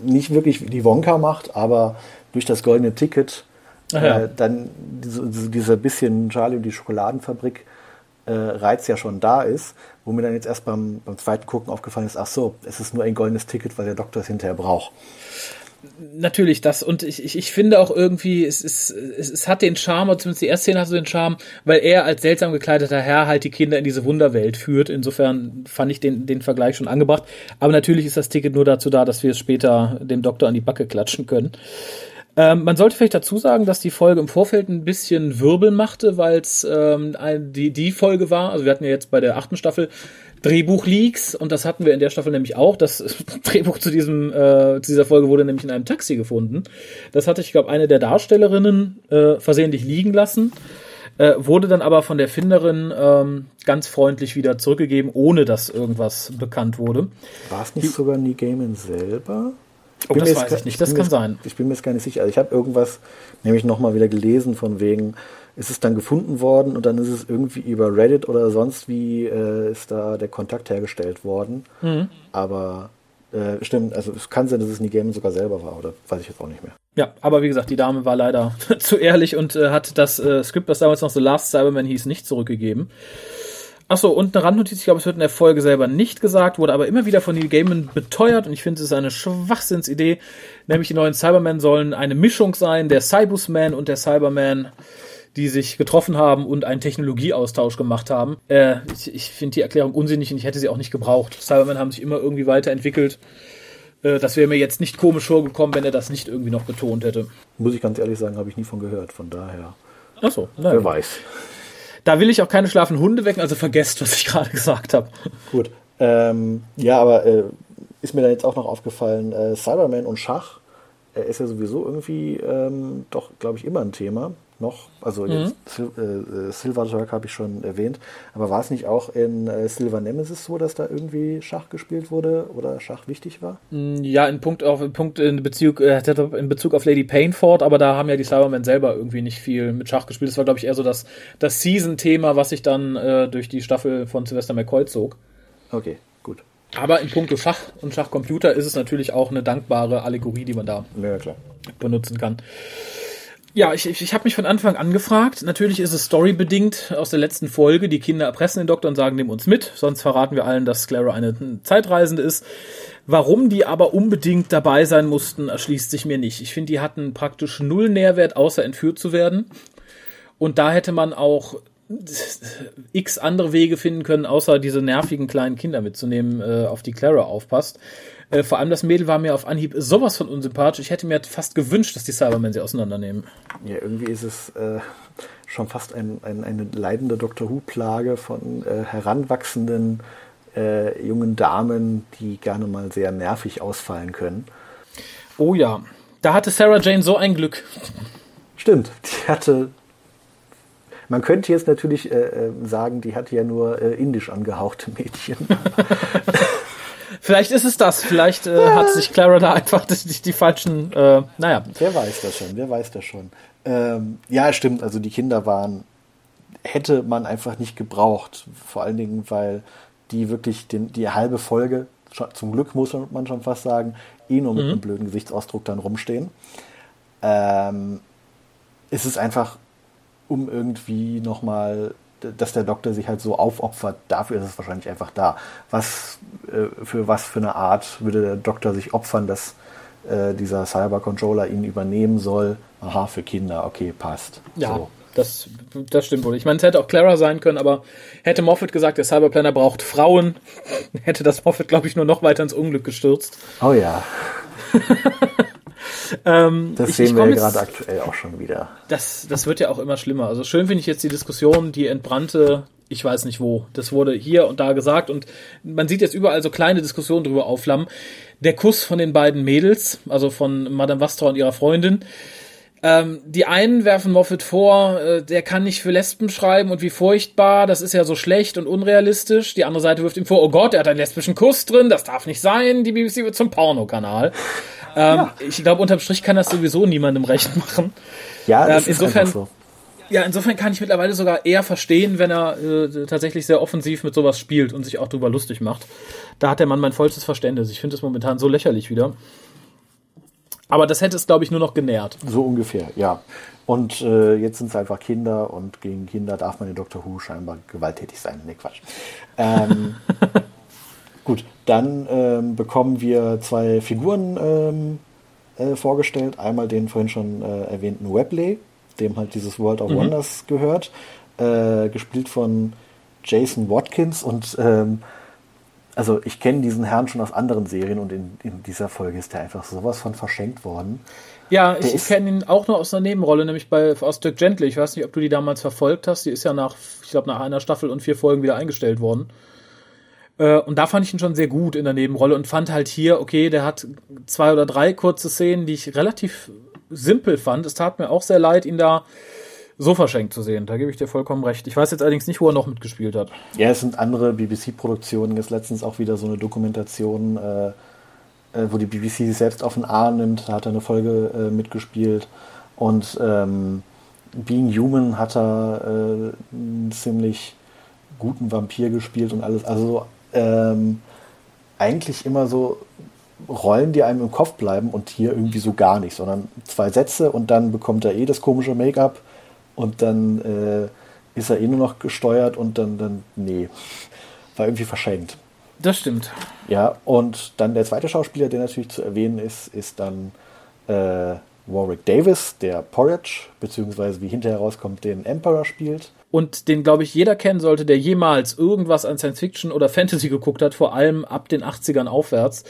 nicht wirklich die Wonka macht, aber durch das goldene Ticket ja. äh, dann diese, dieser bisschen Charlie und die Schokoladenfabrik äh, Reiz ja schon da ist, wo mir dann jetzt erst beim, beim zweiten Gucken aufgefallen ist, ach so, es ist nur ein goldenes Ticket, weil der Doktor es hinterher braucht. natürlich das und ich, ich, ich finde auch irgendwie, es, ist, es, es hat den Charme, oder zumindest die erste Szene hat so den Charme, weil er als seltsam gekleideter Herr halt die Kinder in diese Wunderwelt führt. Insofern fand ich den, den Vergleich schon angebracht. Aber natürlich ist das Ticket nur dazu da, dass wir es später dem Doktor an die Backe klatschen können. Ähm, man sollte vielleicht dazu sagen, dass die Folge im Vorfeld ein bisschen Wirbel machte, weil es ähm, die, die Folge war. Also wir hatten ja jetzt bei der achten Staffel Drehbuch-Leaks und das hatten wir in der Staffel nämlich auch. Das Drehbuch zu diesem äh, zu dieser Folge wurde nämlich in einem Taxi gefunden. Das hatte ich glaube eine der Darstellerinnen äh, versehentlich liegen lassen. Äh, wurde dann aber von der Finderin ähm, ganz freundlich wieder zurückgegeben, ohne dass irgendwas bekannt wurde. War es nicht sogar Nie Gaiman selber? Oh, das weiß ich nicht, das kann sein. Ich bin mir jetzt gar nicht sicher. Also ich habe irgendwas nämlich nochmal wieder gelesen von wegen, ist es dann gefunden worden und dann ist es irgendwie über Reddit oder sonst wie äh, ist da der Kontakt hergestellt worden. Mhm. Aber äh, stimmt, also es kann sein, dass es in die Game sogar selber war, oder weiß ich jetzt auch nicht mehr. Ja, aber wie gesagt, die Dame war leider zu ehrlich und äh, hat das äh, Skript, das damals noch The Last Cyberman hieß, nicht zurückgegeben. Achso, und eine Randnotiz, ich glaube, es wird in der Folge selber nicht gesagt, wurde aber immer wieder von Neil Gaiman beteuert und ich finde, es ist eine Schwachsinnsidee. Nämlich die neuen Cybermen sollen eine Mischung sein, der Cybusman und der Cyberman die sich getroffen haben und einen Technologieaustausch gemacht haben. Äh, ich ich finde die Erklärung unsinnig und ich hätte sie auch nicht gebraucht. Cybermen haben sich immer irgendwie weiterentwickelt. Äh, das wäre mir jetzt nicht komisch vorgekommen, wenn er das nicht irgendwie noch betont hätte. Muss ich ganz ehrlich sagen, habe ich nie von gehört. Von daher. Achso, wer weiß. Da will ich auch keine schlafenden Hunde wecken, also vergesst, was ich gerade gesagt habe. Gut. Ähm, ja, aber äh, ist mir da jetzt auch noch aufgefallen, äh, Cyberman und Schach äh, ist ja sowieso irgendwie ähm, doch, glaube ich, immer ein Thema noch. Also mhm. Sil äh, Silver Jerk habe ich schon erwähnt. Aber war es nicht auch in äh, Silver Nemesis so, dass da irgendwie Schach gespielt wurde oder Schach wichtig war? Mm, ja, in Punkt auf in Punkt in Bezug äh, in Bezug auf Lady Painford, aber da haben ja die Cybermen selber irgendwie nicht viel mit Schach gespielt. Das war glaube ich eher so das das Season-Thema, was sich dann äh, durch die Staffel von Sylvester McCoy zog. Okay, gut. Aber in puncto Schach und Schachcomputer ist es natürlich auch eine dankbare Allegorie, die man da ja, benutzen kann. Ja, ich, ich, ich habe mich von Anfang an gefragt. Natürlich ist es storybedingt aus der letzten Folge. Die Kinder erpressen den Doktor und sagen, nimm uns mit. Sonst verraten wir allen, dass Clara eine Zeitreisende ist. Warum die aber unbedingt dabei sein mussten, erschließt sich mir nicht. Ich finde, die hatten praktisch null Nährwert, außer entführt zu werden. Und da hätte man auch x andere Wege finden können, außer diese nervigen kleinen Kinder mitzunehmen, äh, auf die Clara aufpasst. Äh, vor allem das Mädel war mir auf Anhieb sowas von unsympathisch. Ich hätte mir fast gewünscht, dass die Cybermen sie auseinandernehmen. Ja, irgendwie ist es äh, schon fast ein, ein, eine leidende Doctor Who-Plage von äh, heranwachsenden äh, jungen Damen, die gerne mal sehr nervig ausfallen können. Oh ja, da hatte Sarah Jane so ein Glück. Stimmt, die hatte man könnte jetzt natürlich äh, äh sagen, die hatte ja nur äh, indisch angehauchte Mädchen. Vielleicht ist es das. Vielleicht äh, hat sich Clara da einfach die, die falschen. Äh, naja. Wer weiß das schon? Wer weiß das schon? Ähm, ja, stimmt. Also die Kinder waren hätte man einfach nicht gebraucht. Vor allen Dingen, weil die wirklich den, die halbe Folge, zum Glück muss man schon fast sagen, eh nur mit mhm. einem blöden Gesichtsausdruck dann rumstehen. Ähm, es ist einfach, um irgendwie nochmal dass der Doktor sich halt so aufopfert, dafür ist es wahrscheinlich einfach da. Was äh, für was für eine Art würde der Doktor sich opfern, dass äh, dieser Cyber-Controller ihn übernehmen soll? Aha, für Kinder, okay, passt. Ja. So. Das, das stimmt wohl. Ich meine, es hätte auch Clara sein können, aber hätte Moffat gesagt, der Cyberplaner braucht Frauen, hätte das Moffat, glaube ich, nur noch weiter ins Unglück gestürzt. Oh ja. Ähm, das ich, sehen ich wir ja gerade aktuell auch schon wieder. Das, das wird ja auch immer schlimmer. Also schön finde ich jetzt die Diskussion, die entbrannte, ich weiß nicht wo. Das wurde hier und da gesagt und man sieht jetzt überall so kleine Diskussionen drüber aufflammen. Der Kuss von den beiden Mädels, also von Madame Wastra und ihrer Freundin, ähm, die einen werfen Moffat vor, äh, der kann nicht für Lesben schreiben und wie furchtbar, das ist ja so schlecht und unrealistisch. Die andere Seite wirft ihm vor, oh Gott, er hat einen lesbischen Kuss drin, das darf nicht sein, die BBC wird zum Pornokanal. Ähm, ja. Ich glaube, unterm Strich kann das sowieso niemandem recht machen. Ja, das ähm, insofern, ist so. Ja, insofern kann ich mittlerweile sogar eher verstehen, wenn er äh, tatsächlich sehr offensiv mit sowas spielt und sich auch drüber lustig macht. Da hat der Mann mein vollstes Verständnis. Ich finde es momentan so lächerlich wieder. Aber das hätte es, glaube ich, nur noch genährt. So ungefähr, ja. Und äh, jetzt sind es einfach Kinder und gegen Kinder darf man in Dr. Who scheinbar gewalttätig sein. Nee, Quatsch. Ähm, Gut, dann ähm, bekommen wir zwei Figuren ähm, äh, vorgestellt. Einmal den vorhin schon äh, erwähnten Webley, dem halt dieses World of Mhm. Wonders gehört, äh, gespielt von Jason Watkins und ähm, also ich kenne diesen Herrn schon aus anderen Serien und in, in dieser Folge ist der einfach sowas von verschenkt worden. Ja, Der ich kenne ihn auch noch aus einer Nebenrolle, nämlich bei aus Dirk Gently. Ich weiß nicht, ob du die damals verfolgt hast. Die ist ja nach, ich glaube, nach einer Staffel und vier Folgen wieder eingestellt worden. Äh, und da fand ich ihn schon sehr gut in der Nebenrolle und fand halt hier, okay, der hat zwei oder drei kurze Szenen, die ich relativ simpel fand. Es tat mir auch sehr leid, ihn da so verschenkt zu sehen. Da gebe ich dir vollkommen recht. Ich weiß jetzt allerdings nicht, wo er noch mitgespielt hat. Ja, es sind andere BBC-Produktionen. Jetzt letztens auch wieder so eine Dokumentation, äh, äh, wo die BBC sich selbst auf den Arm nimmt. Da hat er eine Folge äh, mitgespielt. Und ähm, Being Human hat er äh, einen ziemlich guten Vampir gespielt und alles. Also ähm, eigentlich immer so Rollen, die einem im Kopf bleiben und hier irgendwie so gar nicht, sondern zwei Sätze und dann bekommt er eh das komische Make-up und dann äh, ist er eh nur noch gesteuert und dann, dann, nee, war irgendwie verschenkt. Das stimmt. Ja, und dann der zweite Schauspieler, der natürlich zu erwähnen ist, ist dann äh, Warwick Davis, der Porridge, beziehungsweise wie hinterher rauskommt, den Emperor spielt. und den, glaube ich, jeder kennen sollte, der jemals irgendwas an Science Fiction oder Fantasy geguckt hat, vor allem ab den 80ern aufwärts.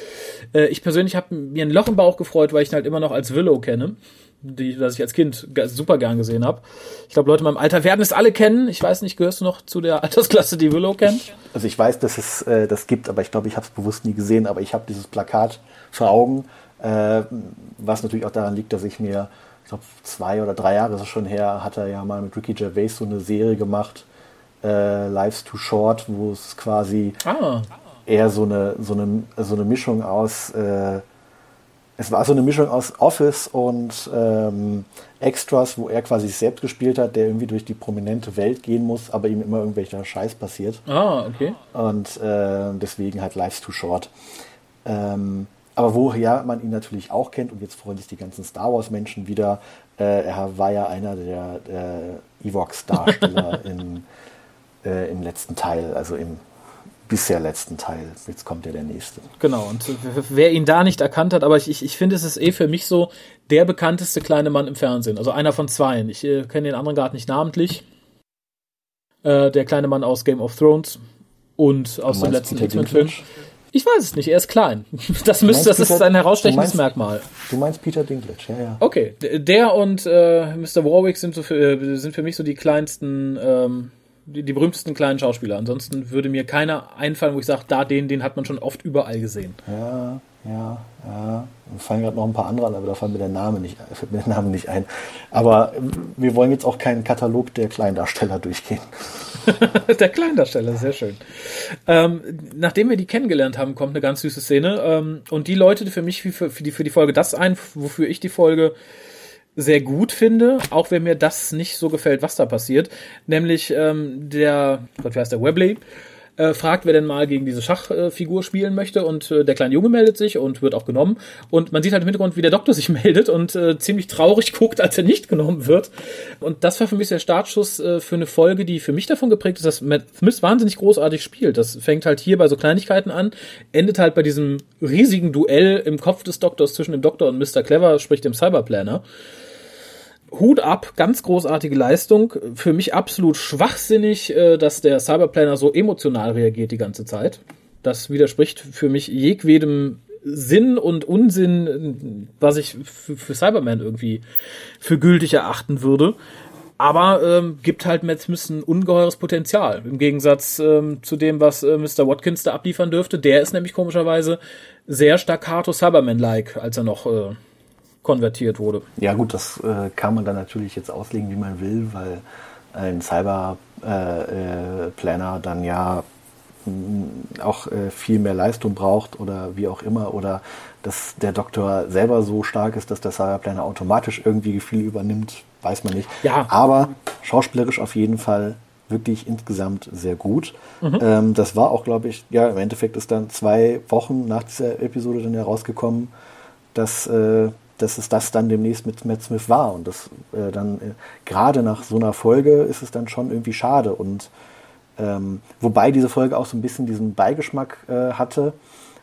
Äh, ich persönlich habe mir ein Loch im Bauch gefreut, weil ich ihn halt immer noch als Willow kenne, die, das ich als Kind super gern gesehen habe. Ich glaube, Leute in meinem Alter werden es alle kennen. Ich weiß nicht, gehörst du noch zu der Altersklasse, die Willow kennt? Also ich weiß, dass es äh, das gibt, aber ich glaube, ich habe es bewusst nie gesehen, aber ich habe dieses Plakat vor Augen, äh, was natürlich auch daran liegt, dass ich mir, ich glaube, zwei oder drei Jahre ist es schon her, hat er ja mal mit Ricky Gervais so eine Serie gemacht, äh, Life's Too Short, wo es quasi Ah, eher so eine, so eine, so eine Mischung aus, äh, es war so eine Mischung aus Office und ähm, Extras, wo er quasi sich selbst gespielt hat, der irgendwie durch die prominente Welt gehen muss, aber ihm immer irgendwelcher Scheiß passiert. ah, okay. Und äh, deswegen halt Life's Too Short. Ähm, aber woher man ihn natürlich auch kennt, und jetzt freuen sich die ganzen Star Wars-Menschen wieder, äh, er war ja einer der, der Evox-Darsteller in, äh, im letzten Teil, also im bisher letzten Teil. Jetzt kommt ja der nächste. Genau, und wer ihn da nicht erkannt hat, aber ich, ich, ich finde, es ist eh für mich so der bekannteste kleine Mann im Fernsehen. Also einer von zweien. Ich äh, kenne den anderen gerade nicht namentlich. Äh, der kleine Mann aus Game of Thrones und aus dem letzten X-Men-Film. Ich weiß es nicht, er ist klein. Das müsste, das ist Peter- sein herausstechendes du meinst- Merkmal. Du meinst Peter Dinklage, ja, ja. Okay, der und äh, Mr. Warwick sind, so für, äh, sind für mich so die kleinsten, ähm, die, die berühmtesten kleinen Schauspieler. Ansonsten würde mir keiner einfallen, wo ich sage, da den, den hat man schon oft überall gesehen. Ja, ja, ja. Mir fallen gerade noch ein paar andere an, aber da fällt mir der Name nicht, fällt mir der Name nicht ein. Aber ähm, wir wollen jetzt auch keinen Katalog der Kleindarsteller durchgehen. Der Kleindarsteller, sehr schön. Ähm, nachdem wir die kennengelernt haben, kommt eine ganz süße Szene. Ähm, und die läutete für mich für, für, die, für die Folge das ein, wofür ich die Folge sehr gut finde, auch wenn mir das nicht so gefällt, was da passiert. Nämlich ähm, der, Gott, wie heißt der, Webley, äh, fragt, wer denn mal gegen diese Schachfigur spielen möchte und äh, der kleine Junge meldet sich und wird auch genommen und man sieht halt im Hintergrund, wie der Doktor sich meldet und äh, ziemlich traurig guckt, als er nicht genommen wird und das war für mich der Startschuss äh, für eine Folge, die für mich davon geprägt ist, dass Matt Smith wahnsinnig großartig spielt. Das fängt halt hier bei so Kleinigkeiten an, endet halt bei diesem riesigen Duell im Kopf des Doktors zwischen dem Doktor und Mr. Clever, sprich dem Cyberplanner. Hut ab, ganz großartige Leistung. Für mich absolut schwachsinnig, äh, dass der Cyberplaner so emotional reagiert die ganze Zeit. Das widerspricht für mich jedwedem Sinn und Unsinn, was ich für, Cyberman irgendwie für gültig erachten würde. Aber ähm, gibt halt Matt Smith ein ungeheures Potenzial. Im Gegensatz ähm, zu dem, was äh, Mr. Watkins da abliefern dürfte. Der ist nämlich komischerweise sehr staccato Cyberman-like, als er noch äh, konvertiert wurde. Ja gut, das äh, kann man dann natürlich jetzt auslegen, wie man will, weil ein Cyberplanner äh, Planner dann ja mh, auch äh, viel mehr Leistung braucht oder wie auch immer oder dass der Doktor selber so stark ist, dass der Cyberplanner automatisch irgendwie viel übernimmt, weiß man nicht. Ja. Aber schauspielerisch auf jeden Fall wirklich insgesamt sehr gut. Ähm, das war auch, glaube ich, ja, im Endeffekt ist dann zwei Wochen nach dieser Episode dann herausgekommen, dass, äh, dass es das dann demnächst mit Matt Smith war. Und das äh, dann äh, gerade nach so einer Folge ist es dann schon irgendwie schade. Und ähm, wobei diese Folge auch so ein bisschen diesen Beigeschmack äh, hatte.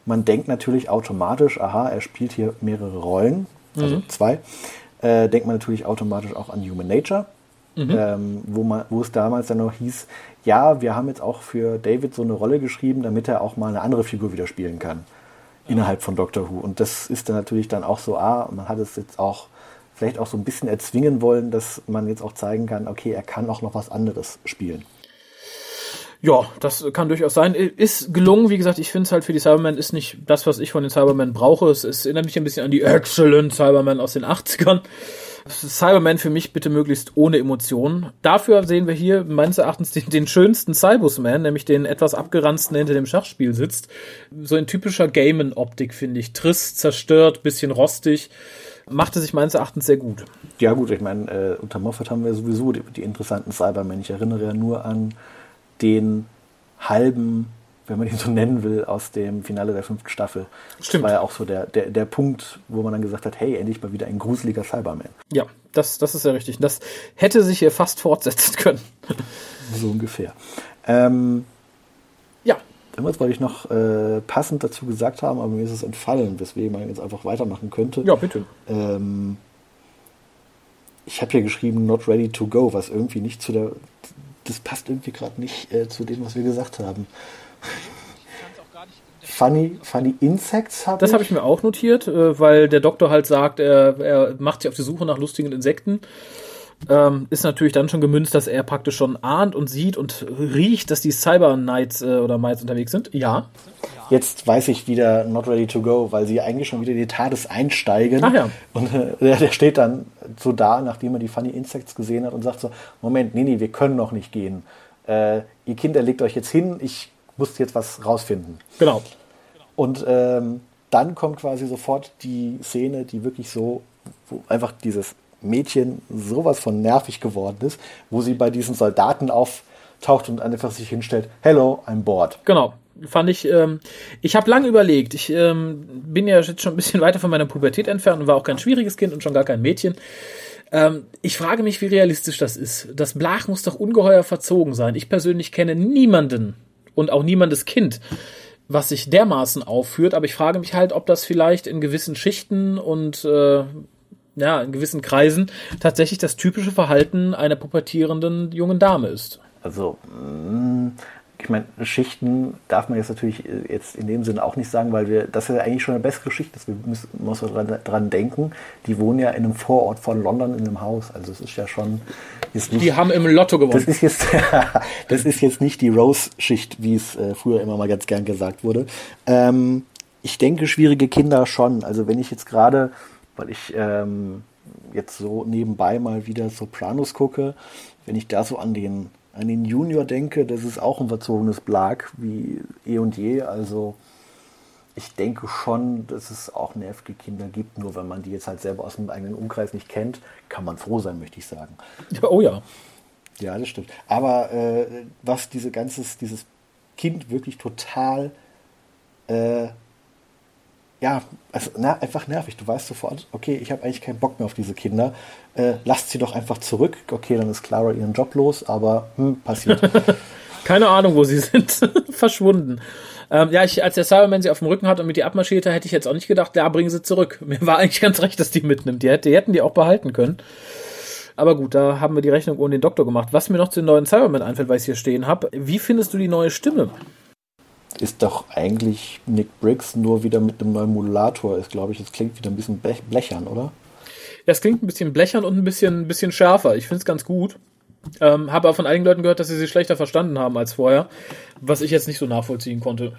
Man denkt natürlich automatisch, aha, er spielt hier mehrere Rollen. also mhm. zwei, äh, denkt man natürlich automatisch auch an Human Nature. Mhm. Ähm, wo, man, wo es damals dann noch hieß, ja, wir haben jetzt auch für David so eine Rolle geschrieben, damit er auch mal eine andere Figur wieder spielen kann innerhalb von Doctor Who. Und das ist dann natürlich dann auch so, ah, man hat es jetzt auch vielleicht auch so ein bisschen erzwingen wollen, dass man jetzt auch zeigen kann, okay, er kann auch noch was anderes spielen. Ja, das kann durchaus sein. Ist gelungen, wie gesagt, ich finde es halt für die Cybermen ist nicht das, was ich von den Cybermen brauche. Es, es erinnert mich ein bisschen an die Excellent Cybermen aus den 80ern. Cyberman für mich bitte möglichst ohne Emotionen. Dafür sehen wir hier meines Erachtens den, den schönsten Cybusman, nämlich den etwas abgeranzten, der hinter dem Schachspiel sitzt. So in typischer Gamen-Optik, finde ich. Trist, zerstört, bisschen rostig. Machte sich meines Erachtens sehr gut. Ja, gut, ich meine, äh, unter Moffat haben wir sowieso die, die interessanten Cybermen. Ich erinnere ja nur an den halben wenn man ihn so nennen will, aus dem Finale der fünften Staffel. Stimmt. Das war ja auch so der, der, der Punkt, wo man dann gesagt hat, hey, endlich mal wieder ein gruseliger Cyberman. Ja, das, das ist ja richtig. Das hätte sich hier fast fortsetzen können. So ungefähr. Ähm, ja. Irgendwas wollte ich noch äh, passend dazu gesagt haben, aber mir ist es entfallen, weswegen man jetzt einfach weitermachen könnte. Ja, bitte. Ähm, ich habe hier geschrieben, not ready to go, was irgendwie nicht zu der. Das passt irgendwie gerade nicht äh, zu dem, was wir gesagt haben. Funny, funny Insects habe Das habe ich mir auch notiert, äh, weil der Doktor halt sagt, er, er macht sich auf die Suche nach lustigen Insekten. Ähm, ist natürlich dann schon gemünzt, dass er praktisch schon ahnt und sieht und riecht, dass die Cyber Knights äh, oder Mites unterwegs sind. Ja. Jetzt weiß ich wieder Not Ready to Go, weil sie eigentlich schon wieder in die TARDIS einsteigen. Ach ja. Und äh, der, der, steht dann so da, nachdem er die Funny Insects gesehen hat und sagt so, Moment, nee, nee, wir können noch nicht gehen. Äh, ihr Kinder legt euch jetzt hin, ich muss jetzt was rausfinden. Genau. Und ähm, dann kommt quasi sofort die Szene, die wirklich so, wo einfach dieses Mädchen sowas von nervig geworden ist, wo sie bei diesen Soldaten auftaucht und einfach sich hinstellt, hello, I'm bored. Genau. Fand ich, ähm, ich habe lange überlegt. Ich ähm, bin ja jetzt schon ein bisschen weiter von meiner Pubertät entfernt und war auch kein schwieriges Kind und schon gar kein Mädchen. Ähm, ich frage mich, wie realistisch das ist. Das Blach muss doch ungeheuer verzogen sein. Ich persönlich kenne niemanden, und auch niemandes Kind, was sich dermaßen aufführt. Aber ich frage mich halt, ob das vielleicht in gewissen Schichten und äh, ja, in gewissen Kreisen tatsächlich das typische Verhalten einer pubertierenden jungen Dame ist. Also, mm, ich meine, Schichten darf man jetzt natürlich äh, jetzt in dem Sinne auch nicht sagen, weil wir, das ist ja eigentlich schon eine bessere Geschichte. Wir müssen, müssen dran, dran denken. Die wohnen ja in einem Vorort von London in einem Haus. Also es ist ja schon. Ist nicht, die haben im Lotto gewonnen. Das ist jetzt, das ist jetzt nicht die Rose-Schicht, wie es äh, früher immer mal ganz gern gesagt wurde. Ähm, ich denke, schwierige Kinder schon. Also wenn ich jetzt gerade, weil ich ähm, jetzt so nebenbei mal wieder Sopranos gucke, wenn ich da so an den an den Junior denke, das ist auch ein verzogenes Blag wie eh und je. Also ich denke schon, dass es auch nervige Kinder gibt, nur wenn man die jetzt halt selber aus dem eigenen Umkreis nicht kennt, kann man froh sein, möchte ich sagen. Oh ja. Ja, das stimmt. Aber äh, was diese ganzes, dieses Kind wirklich total äh, ja, also, na, einfach nervig. Du weißt sofort, okay, ich habe eigentlich keinen Bock mehr auf diese Kinder. Äh, lasst sie doch einfach zurück. Okay, dann ist Clara ihren Job los, aber hm, passiert. Keine Ahnung, wo sie sind. Verschwunden. Ähm, ja, ich, als der Cyberman sie auf dem Rücken hat und mit die abmarschierte, hätte ich jetzt auch nicht gedacht, ja, bringen sie zurück. Mir war eigentlich ganz recht, dass die mitnimmt. Die, hätte, die hätten die auch behalten können. Aber gut, da haben wir die Rechnung ohne den Doktor gemacht. Was mir noch zu den neuen Cybermen einfällt, weil ich hier stehen habe, wie findest du die neue Stimme? ist doch eigentlich Nick Briggs nur wieder mit einem neuen Modulator. Ist, glaube ich, es klingt wieder ein bisschen blechern, oder? Ja, es klingt ein bisschen blechern und ein bisschen, ein bisschen schärfer. Ich finde es ganz gut. Ähm, habe aber von einigen Leuten gehört, dass sie sie schlechter verstanden haben als vorher, was ich jetzt nicht so nachvollziehen konnte.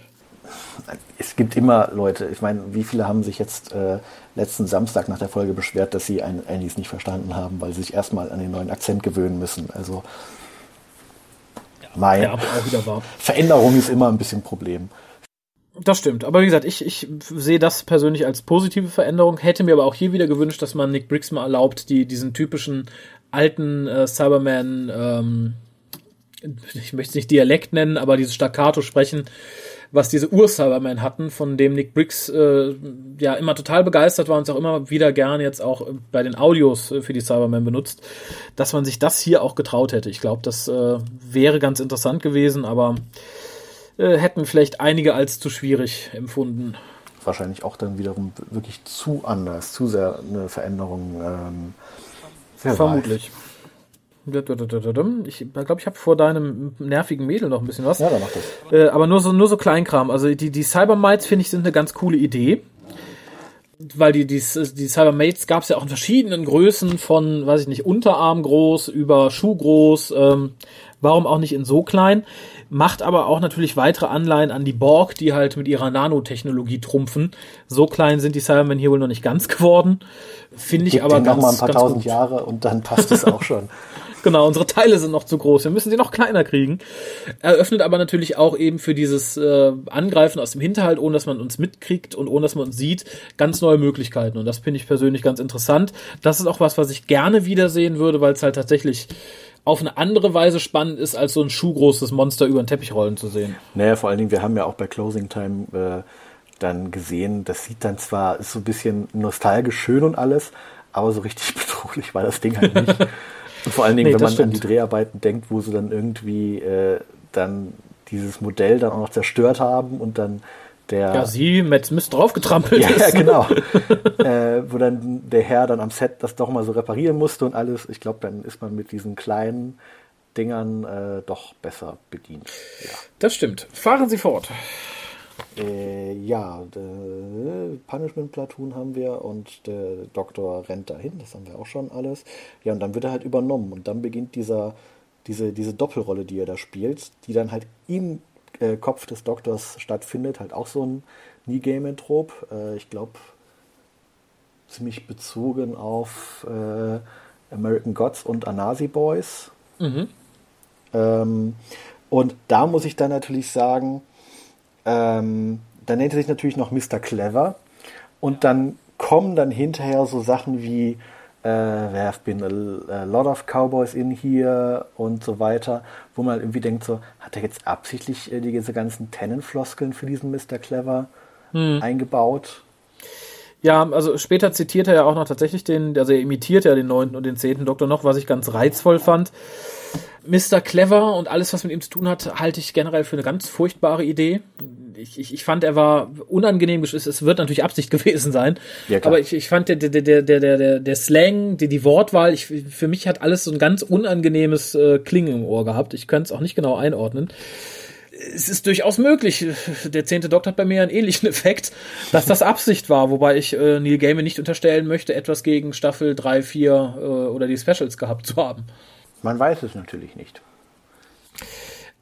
Es gibt immer Leute, ich meine, wie viele haben sich jetzt äh, letzten Samstag nach der Folge beschwert, dass sie ein Annies nicht verstanden haben, weil sie sich erstmal an den neuen Akzent gewöhnen müssen. Also Mai. Ja, auch wieder wahr. Veränderung ist immer ein bisschen ein Problem. Das stimmt. Aber wie gesagt, ich, ich sehe das persönlich als positive Veränderung. Hätte mir aber auch hier wieder gewünscht, dass man Nick Briggs mal erlaubt, die, diesen typischen alten äh, Cyberman, ähm, ich möchte es nicht Dialekt nennen, aber dieses Staccato sprechen, was diese Ur-Cybermen hatten, von dem Nick Briggs äh, ja immer total begeistert war und es auch immer wieder gern jetzt auch bei den Audios äh, für die Cybermen benutzt, dass man sich das hier auch getraut hätte. Ich glaube, das äh, wäre ganz interessant gewesen, aber äh, hätten vielleicht einige als zu schwierig empfunden. wahrscheinlich auch dann wiederum wirklich zu anders, zu sehr eine Veränderung. Ähm, Vermutlich. Ich glaube, ich habe vor deinem nervigen Mädel noch ein bisschen was. Ja, dann mach das. Äh, aber nur so, nur so Kleinkram. Also die, die Cybermites, finde ich, sind eine ganz coole Idee. Weil die, die, die Cybermates gab es ja auch in verschiedenen Größen, von, weiß ich nicht, Unterarm groß über Schuh groß. Ähm, warum auch nicht in so klein? Macht aber auch natürlich weitere Anleihen an die Borg, die halt mit ihrer Nanotechnologie trumpfen. So klein sind die Cybermen hier wohl noch nicht ganz geworden. Finde ich Gib aber ganz, noch mal ein paar tausend gut. Jahre und dann passt es auch schon. Genau, unsere Teile sind noch zu groß. Wir müssen sie noch kleiner kriegen. Eröffnet aber natürlich auch eben für dieses äh, Angreifen aus dem Hinterhalt, ohne dass man uns mitkriegt und ohne dass man uns sieht, ganz neue Möglichkeiten. Und das finde ich persönlich ganz interessant. Das ist auch was, was ich gerne wiedersehen würde, weil es halt tatsächlich auf eine andere Weise spannend ist, als so ein schuhgroßes Monster über den Teppich rollen zu sehen. Naja, vor allen Dingen, wir haben ja auch bei Closing Time äh, dann gesehen, das sieht dann zwar, ist so ein bisschen nostalgisch schön und alles, aber so richtig bedrohlich war das Ding halt nicht. Und vor allen Dingen, nee, wenn man stimmt. an die Dreharbeiten denkt, wo sie dann irgendwie äh, dann dieses Modell dann auch noch zerstört haben und dann der. Ja, sie mit Mist draufgetrampelt ja, ist. Ja, genau. äh, wo dann der Herr dann am Set das doch mal so reparieren musste und alles. Ich glaube, dann ist man mit diesen kleinen Dingern äh, doch besser bedient. Ja. Das stimmt. Fahren Sie fort. Äh, ja, Punishment Platoon haben wir und der Doktor rennt dahin, das haben wir auch schon alles. Ja, und dann wird er halt übernommen und dann beginnt dieser, diese, diese Doppelrolle, die er da spielt, die dann halt im äh, Kopf des Doktors stattfindet, halt auch so ein Nie-Game-Trop. Äh, ich glaube, ziemlich bezogen auf äh, American Gods und Anasi Boys. Mhm. Ähm, und da muss ich dann natürlich sagen, ähm, dann nennt er sich natürlich noch Mr. Clever. Und dann kommen dann hinterher so Sachen wie äh, There have been a, a, lot of Cowboys in here und so weiter, wo man irgendwie denkt, so, hat er jetzt absichtlich äh, diese ganzen Tennenfloskeln für diesen Mr. Clever hm. eingebaut? Ja, also später zitiert er ja auch noch tatsächlich den, also er imitiert ja den neunten und den zehnten Doktor noch, was ich ganz reizvoll fand. Mr. Clever und alles, was mit ihm zu tun hat, halte ich generell für eine ganz furchtbare Idee. Ich, ich, ich fand, er war unangenehm, es wird natürlich Absicht gewesen sein, ja, aber ich, ich fand der, der, der, der, der, der Slang, die, die Wortwahl, ich, für mich hat alles so ein ganz unangenehmes äh, Klingen im Ohr gehabt. Ich könnte es auch nicht genau einordnen es ist durchaus möglich. Der zehnte Doktor hat bei mir einen ähnlichen Effekt, dass das Absicht war, wobei ich äh, Neil Gaiman nicht unterstellen möchte, etwas gegen Staffel 3, 4 äh, oder die Specials gehabt zu haben. Man weiß es natürlich nicht.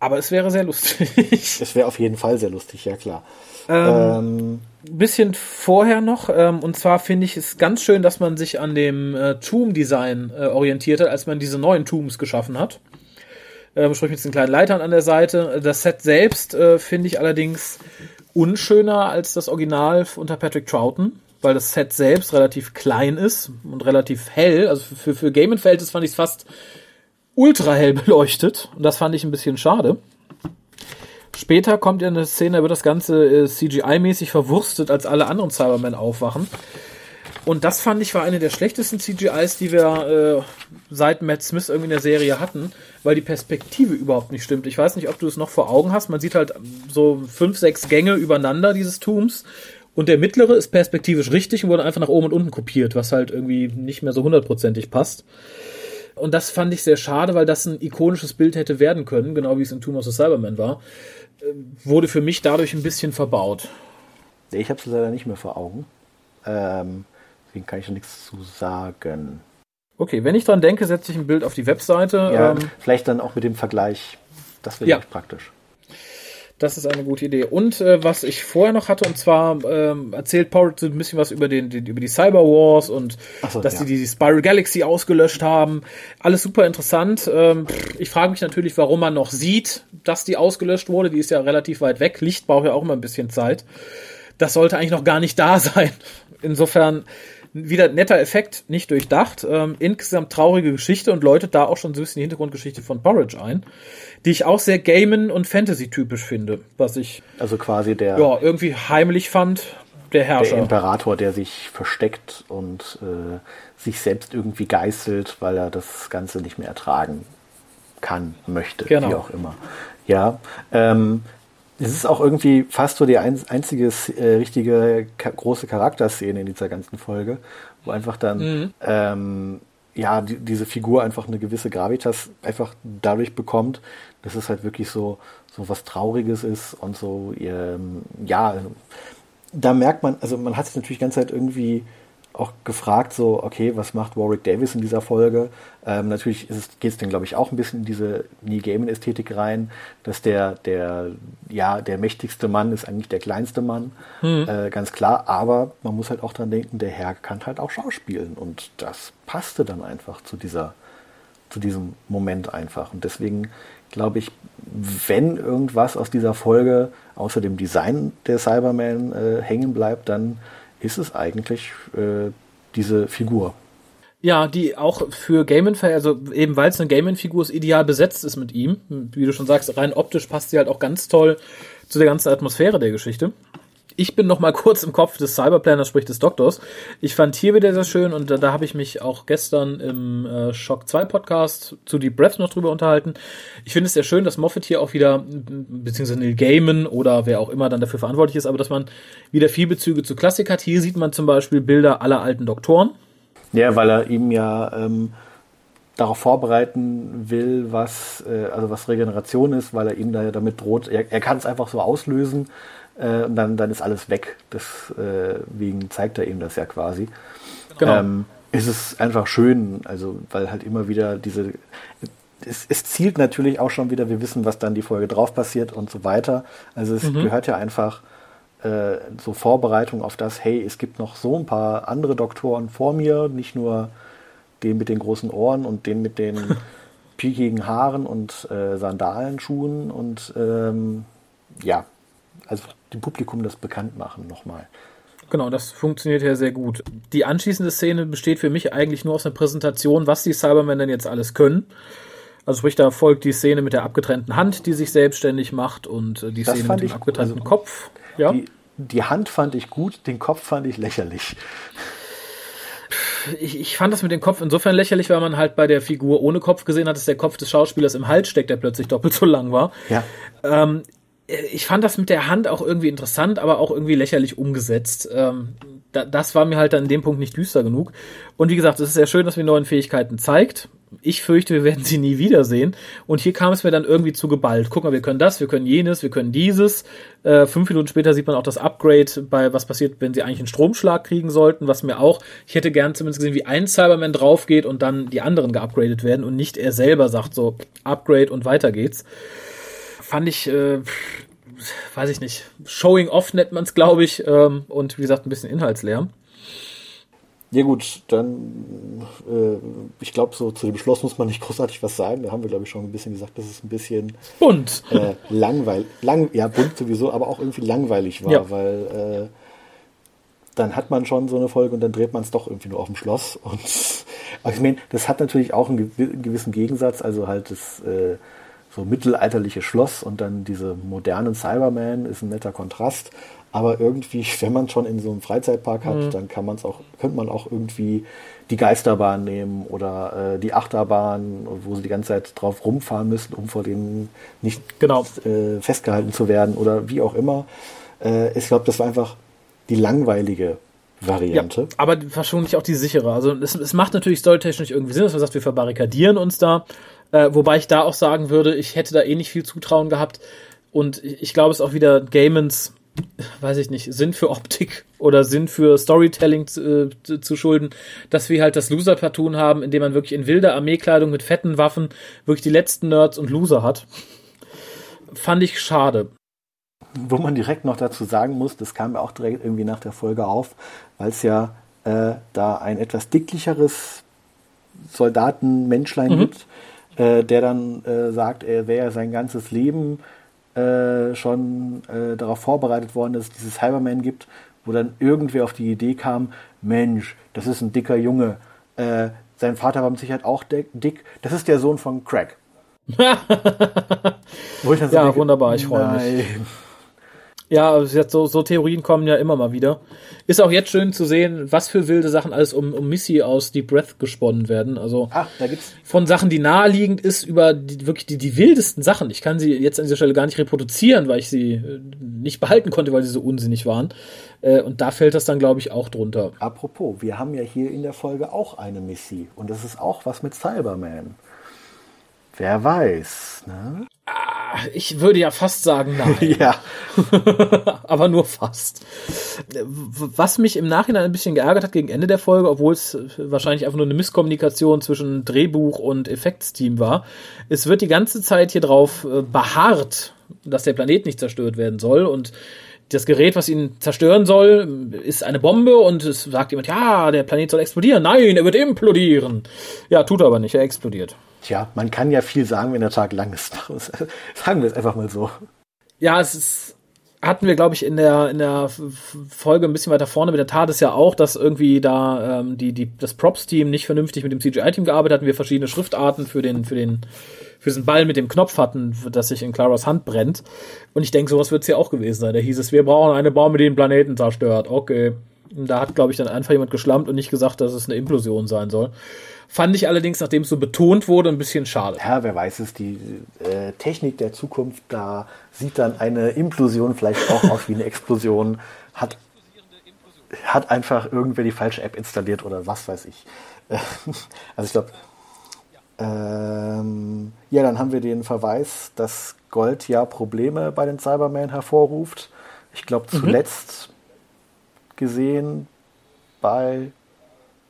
Aber es wäre sehr lustig. Es wäre auf jeden Fall sehr lustig, ja klar. Ähm, ähm, bisschen vorher noch, ähm, und zwar finde ich es ganz schön, dass man sich an dem äh, Tomb-Design äh, orientiert hat, als man diese neuen Tombs geschaffen hat. Ähm, sprich mit diesen kleinen Leitern an der Seite. Das Set selbst äh, finde ich allerdings unschöner als das Original unter Patrick Troughton, weil das Set selbst relativ klein ist und relativ hell. Also für, für, für Game-Verhältnis fand ich es fast ultra hell beleuchtet. Und das fand ich ein bisschen schade. Später kommt ja eine Szene, da wird das Ganze äh, CGI-mäßig verwurstet, als alle anderen Cybermen aufwachen. Und das fand ich war eine der schlechtesten CGIs, die wir äh, seit Matt Smith irgendwie in der Serie hatten, weil die Perspektive überhaupt nicht stimmt. Ich weiß nicht, ob du es noch vor Augen hast. Man sieht halt so fünf, sechs Gänge übereinander dieses Tums. Und der mittlere ist perspektivisch richtig und wurde einfach nach oben und unten kopiert, was halt irgendwie nicht mehr so hundertprozentig passt. Und das fand ich sehr schade, weil das ein ikonisches Bild hätte werden können, genau wie es in Tomb of the Cyberman war. Äh, wurde für mich dadurch ein bisschen verbaut. Ich habe es leider nicht mehr vor Augen. Ähm, deswegen kann ich nichts zu sagen. Okay, wenn ich dran denke, setze ich ein Bild auf die Webseite. Ja, ähm, vielleicht dann auch mit dem Vergleich. Das wäre ja. praktisch. Das ist eine gute Idee. Und äh, was ich vorher noch hatte, und zwar ähm, erzählt Paul ein bisschen was über, den, den, über die Cyber Wars und so, dass ja. die die Spiral Galaxy ausgelöscht haben. Alles super interessant. Ähm, ich frage mich natürlich, warum man noch sieht, dass die ausgelöscht wurde. Die ist ja relativ weit weg. Licht braucht ja auch immer ein bisschen Zeit. Das sollte eigentlich noch gar nicht da sein. Insofern wieder netter Effekt, nicht durchdacht. Ähm, insgesamt traurige Geschichte und läutet da auch schon so ein bisschen die Hintergrundgeschichte von Porridge ein die ich auch sehr Gamen und Fantasy-typisch finde, was ich also quasi der ja irgendwie heimlich fand, der Herrscher, der Imperator, der sich versteckt und äh, sich selbst irgendwie geißelt, weil er das Ganze nicht mehr ertragen kann, möchte, genau. wie auch immer. Ja, ähm, Es ist auch irgendwie fast so die ein, einzige äh, richtige ka große Charakterszene in dieser ganzen Folge, wo einfach dann mhm. ähm, ja die, diese Figur einfach eine gewisse Gravitas einfach dadurch bekommt, dass es halt wirklich so so was Trauriges ist und so ähm, ja da merkt man, also man hat sich natürlich die ganze Zeit irgendwie auch gefragt, so, okay, was macht Warwick Davis in dieser Folge? Ähm, natürlich geht es dann, glaube ich, auch ein bisschen in diese Neil Gaiman-Ästhetik rein, dass der, der, ja, der mächtigste Mann ist eigentlich der kleinste Mann, hm. äh, ganz klar, aber man muss halt auch dran denken, der Herr kann halt auch schauspielen und das passte dann einfach zu dieser, zu diesem Moment einfach und deswegen glaube ich, wenn irgendwas aus dieser Folge außer dem Design der Cyberman äh, hängen bleibt, dann ist es eigentlich äh, diese Figur. Ja, die auch für Gaiman, also eben weil es eine Gaiman-Figur ist, ideal besetzt ist mit ihm. Wie du schon sagst, rein optisch passt sie halt auch ganz toll zu der ganzen Atmosphäre der Geschichte. Ich bin noch mal kurz im Kopf des Cyberplanners, sprich des Doktors. Ich fand hier wieder sehr schön und da, da habe ich mich auch gestern im äh, Shock 2 Podcast zu Deep Breath noch drüber unterhalten. Ich finde es sehr schön, dass Moffat hier auch wieder, beziehungsweise Neil Gaiman oder wer auch immer dann dafür verantwortlich ist, aber dass man wieder viel Bezüge zu Klassik hat. Hier sieht man zum Beispiel Bilder aller alten Doktoren. Ja, weil er ihm ja ähm, darauf vorbereiten will, was, äh, also was Regeneration ist, weil er ihm da damit droht. Er, er kann es einfach so auslösen äh, und dann, dann ist alles weg. Deswegen äh, zeigt er ihm das ja quasi. Genau. Ähm, ist es einfach schön, also weil halt immer wieder diese es, es, zielt natürlich auch schon wieder, wir wissen, was dann die Folge drauf passiert und so weiter. Also es mhm. gehört ja einfach äh, so Vorbereitung auf das, hey, es gibt noch so ein paar andere Doktoren vor mir, nicht nur den mit den großen Ohren und den mit den piekigen Haaren und äh, Sandalenschuhen und ähm, ja, also dem Publikum das bekannt machen nochmal. Genau, das funktioniert ja sehr gut. Die anschließende Szene besteht für mich eigentlich nur aus einer Präsentation, was die Cybermen denn jetzt alles können. Also sprich, da folgt die Szene mit der abgetrennten Hand, die sich selbstständig macht und äh, die das Szene mit dem abgetrennten also, Kopf. Ja. Die, die Hand fand ich gut, den Kopf fand ich lächerlich. Ich, ich, fand das mit dem Kopf insofern lächerlich, weil man halt bei der Figur ohne Kopf gesehen hat, dass der Kopf des Schauspielers im Hals steckt, der plötzlich doppelt so lang war. Ja. Ähm, ich fand das mit der Hand auch irgendwie interessant, aber auch irgendwie lächerlich umgesetzt. Ähm, da, das war mir halt an dem Punkt nicht düster genug. Und wie gesagt, es ist sehr schön, dass wir neuen Fähigkeiten zeigt. Ich fürchte, wir werden sie nie wiedersehen. Und hier kam es mir dann irgendwie zu geballt. Guck mal, wir können das, wir können jenes, wir können dieses. Äh, fünf Minuten später sieht man auch das Upgrade bei was passiert, wenn sie eigentlich einen Stromschlag kriegen sollten, was mir auch, ich hätte gern zumindest gesehen, wie ein Cyberman draufgeht und dann die anderen geupgradet werden und nicht er selber sagt so, Upgrade und weiter geht's fand ich, äh, weiß ich nicht, Showing Off nennt man es, glaube ich, ähm, und wie gesagt, ein bisschen inhaltsleer. Ja gut, dann, äh, ich glaube, so zu dem Schloss muss man nicht großartig was sagen. Da haben wir, glaube ich, schon ein bisschen gesagt, dass es ein bisschen bunt, äh, langweilig, lang, ja bunt sowieso, aber auch irgendwie langweilig war, ja. weil äh, dann hat man schon so eine Folge und dann dreht man es doch irgendwie nur auf dem Schloss. Und ich meine, das hat natürlich auch einen gewissen Gegensatz, also halt das äh, so mittelalterliche Schloss und dann diese modernen Cybermen ist ein netter Kontrast. Aber irgendwie, wenn man schon in so einem Freizeitpark hat, mhm. dann kann man es auch, könnte man auch irgendwie die Geisterbahn nehmen oder äh, die Achterbahn, wo sie die ganze Zeit drauf rumfahren müssen, um vor denen nicht genau. äh, festgehalten zu werden oder wie auch immer. Äh, ich glaube, das war einfach die langweilige Variante. Ja, aber wahrscheinlich auch die sichere. Also es, es macht natürlich storytechnisch irgendwie Sinn, dass man sagt, wir verbarrikadieren uns da äh, wobei ich da auch sagen würde, ich hätte da eh nicht viel Zutrauen gehabt. Und ich glaube, es ist auch wieder Gamens, weiß ich nicht, Sinn für Optik oder Sinn für Storytelling zu, äh, zu schulden, dass wir halt das Loser-Platoon haben, in dem man wirklich in wilder Armeekleidung mit fetten Waffen wirklich die letzten Nerds und Loser hat. Fand ich schade. Wo man direkt noch dazu sagen muss, das kam ja auch direkt irgendwie nach der Folge auf, weil es ja äh, da ein etwas dicklicheres Soldatenmenschlein mhm. gibt, äh, der dann äh, sagt, er wäre sein ganzes Leben äh, schon äh, darauf vorbereitet worden, dass es diese Cyberman gibt, wo dann irgendwer auf die Idee kam, Mensch, das ist ein dicker Junge, äh, sein Vater war mit Sicherheit auch dick, das ist der Sohn von Craig. so ja, denke, wunderbar, ich freue mich. Ja, so, so Theorien kommen ja immer mal wieder. Ist auch jetzt schön zu sehen, was für wilde Sachen alles um, um Missy aus Deep Breath gesponnen werden. Also Ach, da gibt's von Sachen, die naheliegend ist, über die, wirklich die, die wildesten Sachen. Ich kann sie jetzt an dieser Stelle gar nicht reproduzieren, weil ich sie äh, nicht behalten konnte, weil sie so unsinnig waren. Äh, und da fällt das dann, glaube ich, auch drunter. Apropos, wir haben ja hier in der Folge auch eine Missy. Und das ist auch was mit Cyberman. Wer weiß, ne? Ich würde ja fast sagen, nein. Ja. aber nur fast. Was mich im Nachhinein ein bisschen geärgert hat gegen Ende der Folge, obwohl es wahrscheinlich einfach nur eine Misskommunikation zwischen Drehbuch und Effektsteam war, es wird die ganze Zeit hier drauf äh, beharrt, dass der Planet nicht zerstört werden soll und das Gerät, was ihn zerstören soll, ist eine Bombe und es sagt jemand, ja, der Planet soll explodieren. Nein, er wird implodieren. Ja, tut er aber nicht, er explodiert. Tja, man kann ja viel sagen, wenn der Tag lang ist. Sagen wir es einfach mal so. Ja, es ist, hatten wir, glaube ich, in der, in der Folge ein bisschen weiter vorne mit der TARDIS ja auch, dass irgendwie da ähm, die, die, das Props-Team nicht vernünftig mit dem CGI-Team gearbeitet hatten. Wir verschiedene Schriftarten für den, für den, für diesen Ball mit dem Knopf hatten, das sich in Claras Hand brennt. Und ich denke, sowas wird es ja auch gewesen sein. Da hieß es, wir brauchen eine Bombe, die den Planeten zerstört. Okay. Und da hat, glaube ich, dann einfach jemand geschlampt und nicht gesagt, dass es eine Implosion sein soll. Fand ich allerdings, nachdem es so betont wurde, ein bisschen schade. Ja, wer weiß es, die äh, Technik der Zukunft, da sieht dann eine Implosion vielleicht auch aus wie eine Explosion, hat, hat einfach irgendwer die falsche App installiert oder was weiß ich. also ich glaube, ähm, ja, dann haben wir den Verweis, dass Gold ja Probleme bei den Cybermen hervorruft. Ich glaube, zuletzt mhm. gesehen bei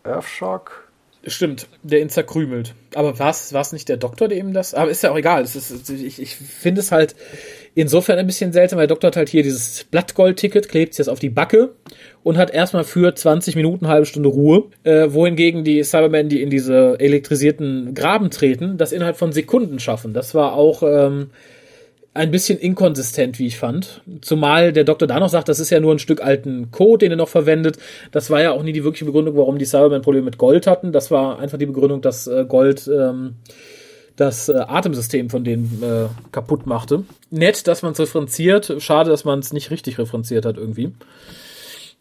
Earthshock Stimmt, der ihn zerkrümelt. Aber war es nicht der Doktor, der ihm das? Aber ist ja auch egal. Ist, ich ich finde es halt insofern ein bisschen seltsam, weil der Doktor hat halt hier dieses Blattgold-Ticket, klebt es jetzt auf die Backe und hat erstmal für 20 Minuten, halbe Stunde Ruhe. Äh, wohingegen die Cybermen, die in diese elektrisierten Graben treten, das innerhalb von Sekunden schaffen. Das war auch ähm, ein bisschen inkonsistent, wie ich fand. Zumal der Doktor da noch sagt, das ist ja nur ein Stück alten Code, den er noch verwendet. Das war ja auch nie die wirkliche Begründung, warum die Cybermen Probleme mit Gold hatten. Das war einfach die Begründung, dass äh, Gold ähm, das äh, Atemsystem von denen äh, kaputt machte. Nett, dass man es referenziert. Schade, dass man es nicht richtig referenziert hat irgendwie.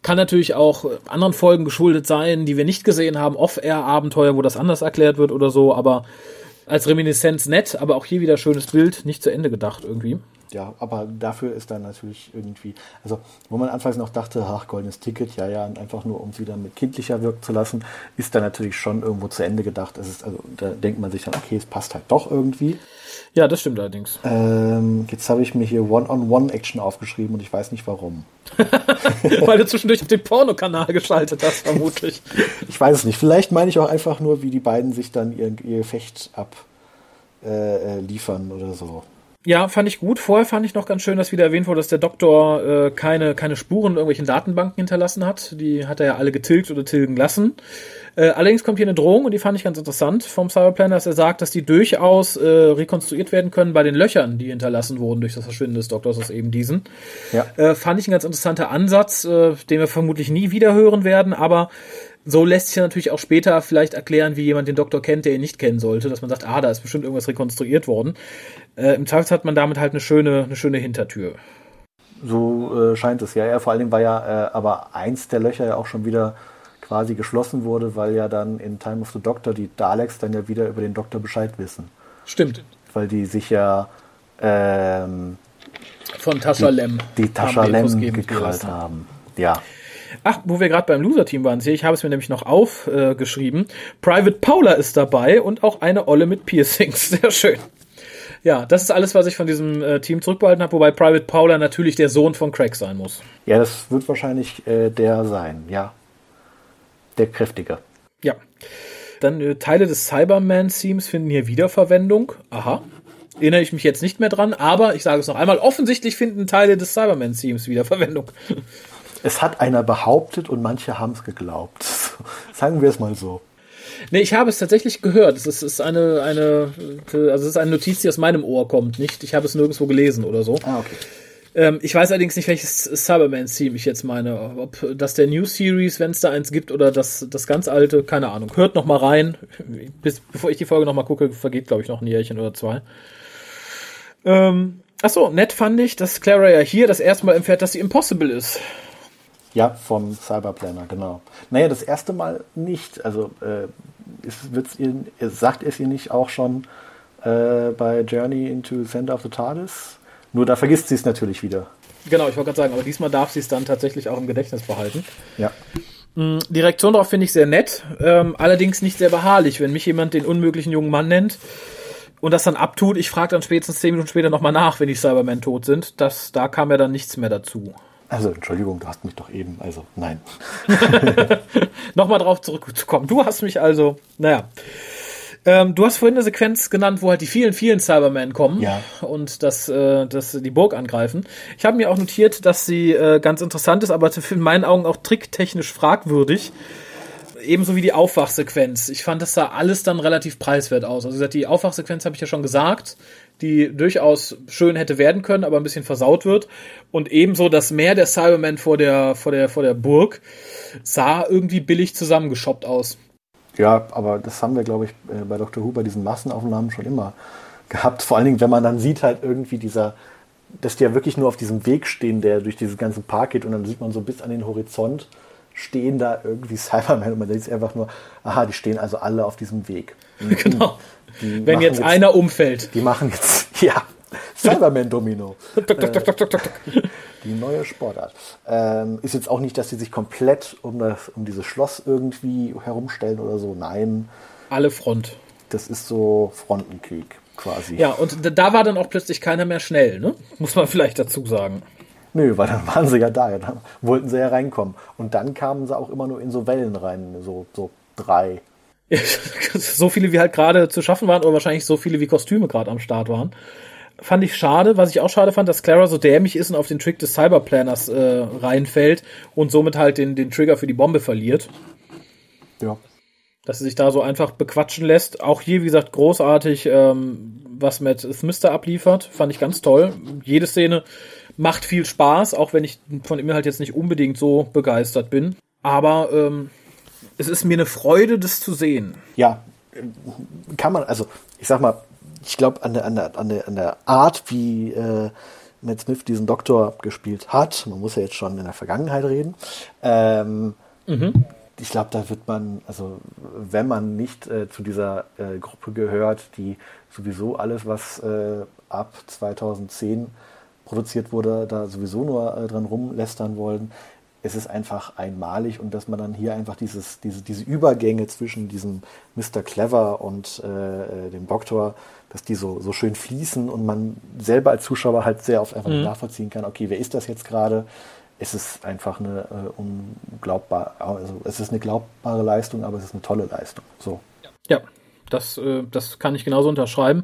Kann natürlich auch anderen Folgen geschuldet sein, die wir nicht gesehen haben. Off-Air-Abenteuer, wo das anders erklärt wird oder so. Aber als Reminiszenz nett, aber auch hier wieder schönes Bild, nicht zu Ende gedacht irgendwie. Ja, aber dafür ist dann natürlich irgendwie, also wo man anfangs noch dachte, ach, goldenes Ticket, ja, ja, einfach nur, um es wieder mit kindlicher wirken zu lassen, ist dann natürlich schon irgendwo zu Ende gedacht. Es ist, also da denkt man sich dann, okay, es passt halt doch irgendwie. Ja, das stimmt allerdings. Ähm, jetzt habe ich mir hier One-on-One-Action aufgeschrieben und ich weiß nicht warum. Weil du zwischendurch auf den Pornokanal geschaltet hast, vermutlich. ich weiß es nicht. Vielleicht meine ich auch einfach nur, wie die beiden sich dann ihr, ihr Fecht abliefern äh, oder so. Ja, fand ich gut. Vorher fand ich noch ganz schön, dass wieder erwähnt wurde, dass der Doktor äh, keine, keine Spuren in irgendwelchen Datenbanken hinterlassen hat. Die hat er ja alle getilgt oder tilgen lassen. Äh, allerdings kommt hier eine Drohung und die fand ich ganz interessant vom Cyberplanner, dass er sagt, dass die durchaus äh, rekonstruiert werden können bei den Löchern, die hinterlassen wurden durch das Verschwinden des Doktors aus eben diesen. Ja. Äh, fand ich ein ganz interessanter Ansatz, äh, den wir vermutlich nie wieder hören werden, aber so lässt sich ja natürlich auch später vielleicht erklären, wie jemand den Doktor kennt, der ihn nicht kennen sollte, dass man sagt, ah, da ist bestimmt irgendwas rekonstruiert worden. Äh, Im Zweifel hat man damit halt eine schöne, eine schöne Hintertür. So äh, scheint es ja. ja. Vor Dingen war ja äh, aber eins der Löcher ja auch schon wieder quasi geschlossen wurde, weil ja dann in Time of the Doctor die Daleks dann ja wieder über den Doktor Bescheid wissen. Stimmt. Weil die sich ja ähm, von Tascha Lem die Tascha Lem gekrallt haben. Ja. Ach, wo wir gerade beim Loser-Team waren, sehe ich, habe es mir nämlich noch aufgeschrieben. Äh, Private Paula ist dabei und auch eine Olle mit Piercings. Sehr schön. Ja, das ist alles, was ich von diesem äh, Team zurückbehalten habe, wobei Private Paula natürlich der Sohn von Craig sein muss. Ja, das wird wahrscheinlich äh, der sein, ja der kräftige. Ja. Dann äh, Teile des Cyberman-Themes finden hier Wiederverwendung. Aha. Erinnere ich mich jetzt nicht mehr dran, aber ich sage es noch einmal, offensichtlich finden Teile des Cyberman-Themes Wiederverwendung. Es hat einer behauptet und manche haben es geglaubt. Sagen wir es mal so. Nee, ich habe es tatsächlich gehört. Es ist, ist eine, eine, also es ist eine Notiz, die aus meinem Ohr kommt, nicht? Ich habe es nirgendwo gelesen oder so. Ah, okay. Ähm, ich weiß allerdings nicht, welches Cyberman-Theme ich jetzt meine. Ob das der New Series, wenn es da eins gibt, oder das, das ganz alte, keine Ahnung. Hört noch mal rein. Bis, bevor ich die Folge noch mal gucke, vergeht, glaube ich, noch ein Jährchen oder zwei. Ähm, Achso, nett fand ich, dass Clara ja hier das erste Mal erfährt, dass sie Impossible ist. Ja, vom Cyberplanner, genau. Naja, das erste Mal nicht. Also äh, ist, wird's ihr, sagt es ihr nicht auch schon äh, bei Journey into Center of the TARDIS? Nur da vergisst sie es natürlich wieder. Genau, ich wollte gerade sagen, aber diesmal darf sie es dann tatsächlich auch im Gedächtnis behalten. Ja. Mm, die Reaktion darauf finde ich sehr nett, ähm, allerdings nicht sehr beharrlich. Wenn mich jemand den unmöglichen jungen Mann nennt und das dann abtut, ich frage dann spätestens zehn Minuten später nochmal nach, wenn die Cybermen tot sind. Das, da kam ja dann nichts mehr dazu. Also, Entschuldigung, du hast mich doch eben, also, nein. nochmal drauf zurückzukommen. Du hast mich also, naja. Ähm, du hast vorhin eine Sequenz genannt, wo halt die vielen, vielen Cybermen kommen Ja. und das, äh, das die Burg angreifen. Ich habe mir auch notiert, dass sie äh, ganz interessant ist, aber in meinen Augen auch tricktechnisch fragwürdig. Ebenso wie die Aufwachsequenz. Ich fand, das sah alles dann relativ preiswert aus. Also die Aufwachsequenz habe ich ja schon gesagt, die durchaus schön hätte werden können, aber ein bisschen versaut wird. Und ebenso das Meer der Cybermen vor der, vor der, vor der Burg sah irgendwie billig zusammengeschoppt aus. Ja, aber das haben wir, glaube ich, äh, bei Dr. Who bei diesen Massenaufnahmen schon immer gehabt. Vor allen Dingen, wenn man dann sieht halt irgendwie dieser, dass die ja wirklich nur auf diesem Weg stehen, der durch diesen ganzen Park geht und dann sieht man so bis an den Horizont stehen da irgendwie Cybermen und man denkt einfach nur, aha, die stehen also alle auf diesem Weg. Genau. Die Wenn machen jetzt einer umfällt. Die machen jetzt, ja, Cyberman-Domino. Tok. Die neue Sportart. Ähm, ist jetzt auch nicht, dass sie sich komplett um, das, um dieses Schloss irgendwie herumstellen oder so. Nein, Alle Front. das ist so Frontenkrieg quasi. Ja, und da- war dann auch plötzlich keiner mehr schnell, ne? Muss man vielleicht dazu sagen. Nö, weil dann waren sie ja da, dann wollten sie ja reinkommen. Und dann kamen sie auch immer nur in so Wellen rein, so, so drei. so viele wie halt gerade zu schaffen waren oder wahrscheinlich so viele wie Kostüme gerade am Start waren. Fand ich schade. Was ich auch schade fand, dass Clara so dämlich ist und auf den Trick des Cyberplanners äh, reinfällt und somit halt den, den Trigger für die Bombe verliert. Ja. Dass sie sich da so einfach bequatschen lässt. Auch hier, wie gesagt, großartig, ähm, was Matt Smith da abliefert. Fand ich ganz toll. Jede Szene macht viel Spaß, auch wenn ich von ihm halt jetzt nicht unbedingt so begeistert bin. Aber ähm, es ist mir eine Freude, das zu sehen. Ja, kann man, also ich sag mal, ich glaube an der, an, der, an, der, an der Art, wie äh, Matt Smith diesen Doktor gespielt hat, man muss ja jetzt schon in der Vergangenheit reden, ähm, ich glaube, da wird man, also wenn man nicht äh, zu dieser äh, Gruppe gehört, die sowieso alles, was äh, ab 2010 produziert wurde, da sowieso nur äh, dran rumlästern wollen. Es ist einfach einmalig und dass man dann hier einfach dieses, diese, diese Übergänge zwischen diesem Mr. Clever und äh, äh, dem Doktor, dass die so, so schön fließen und man selber als Zuschauer halt sehr oft einfach nicht nachvollziehen kann, okay, wer ist das jetzt gerade? Es ist einfach eine äh, unglaubbar, also es ist eine glaubbare Leistung, aber es ist eine tolle Leistung. So. Ja, das, äh, das kann ich genauso unterschreiben.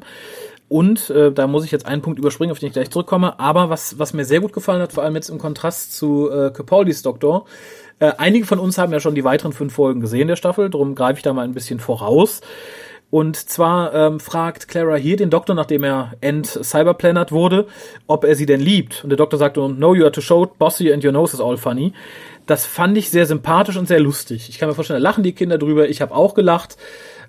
Und äh, da muss ich jetzt einen Punkt überspringen, auf den ich gleich zurückkomme. Aber was, was mir sehr gut gefallen hat, vor allem jetzt im Kontrast zu äh, Capaldis Doktor, äh, einige von uns haben ja schon die weiteren fünf Folgen gesehen der Staffel, darum greife ich da mal ein bisschen voraus. Und zwar ähm, fragt Clara hier den Doktor, nachdem er ent-cyberplannert wurde, ob er sie denn liebt. Und der Doktor sagt, no, you are too short, bossy and your nose is all funny. Das fand ich sehr sympathisch und sehr lustig. Ich kann mir vorstellen, da lachen die Kinder drüber. Ich habe auch gelacht.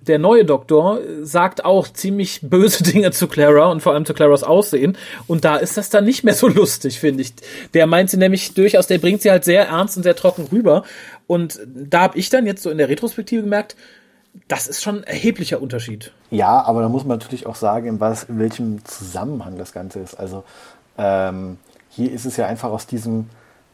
Der neue Doktor sagt auch ziemlich böse Dinge zu Clara und vor allem zu Claras Aussehen. Und da ist das dann nicht mehr so lustig, finde ich. Der meint sie nämlich durchaus, der bringt sie halt sehr ernst und sehr trocken rüber. Und da habe ich dann jetzt so in der Retrospektive gemerkt, das ist schon ein erheblicher Unterschied. Ja, aber da muss man natürlich auch sagen, in, was, in welchem Zusammenhang das Ganze ist. Also ähm, hier ist es ja einfach aus diesem,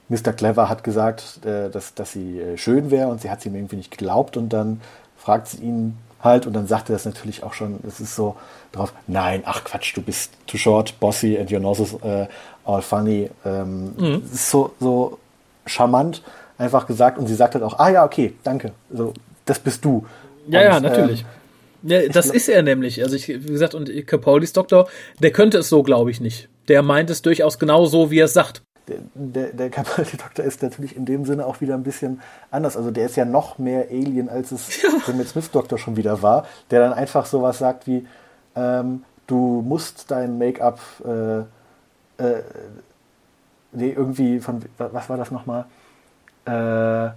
Mr. Clever hat gesagt, äh, dass, dass sie äh, schön wäre und sie hat es ihm irgendwie nicht geglaubt und dann fragt sie ihn halt und dann sagt er das natürlich auch schon, es ist so drauf, nein, ach Quatsch, du bist too short, bossy and your nose is äh, all funny. Ähm, Es ist so, so charmant einfach gesagt und sie sagt halt auch, ah ja, okay, danke, so, das bist du. Ja, und, ja, natürlich. ähm, ja, das ist er nämlich. Also ich, wie gesagt, und Capaldis Doktor, der könnte es so, glaube ich, nicht. Der meint es durchaus genau so, wie er es sagt. Der, der, der Capaldi-Doktor ist natürlich in dem Sinne auch wieder ein bisschen anders. Also der ist ja noch mehr Alien, als es der Matt Smith-Doktor schon wieder war, der dann einfach sowas sagt wie, ähm, du musst dein Make-up, äh, äh, nee, irgendwie von, was war das nochmal? Äh,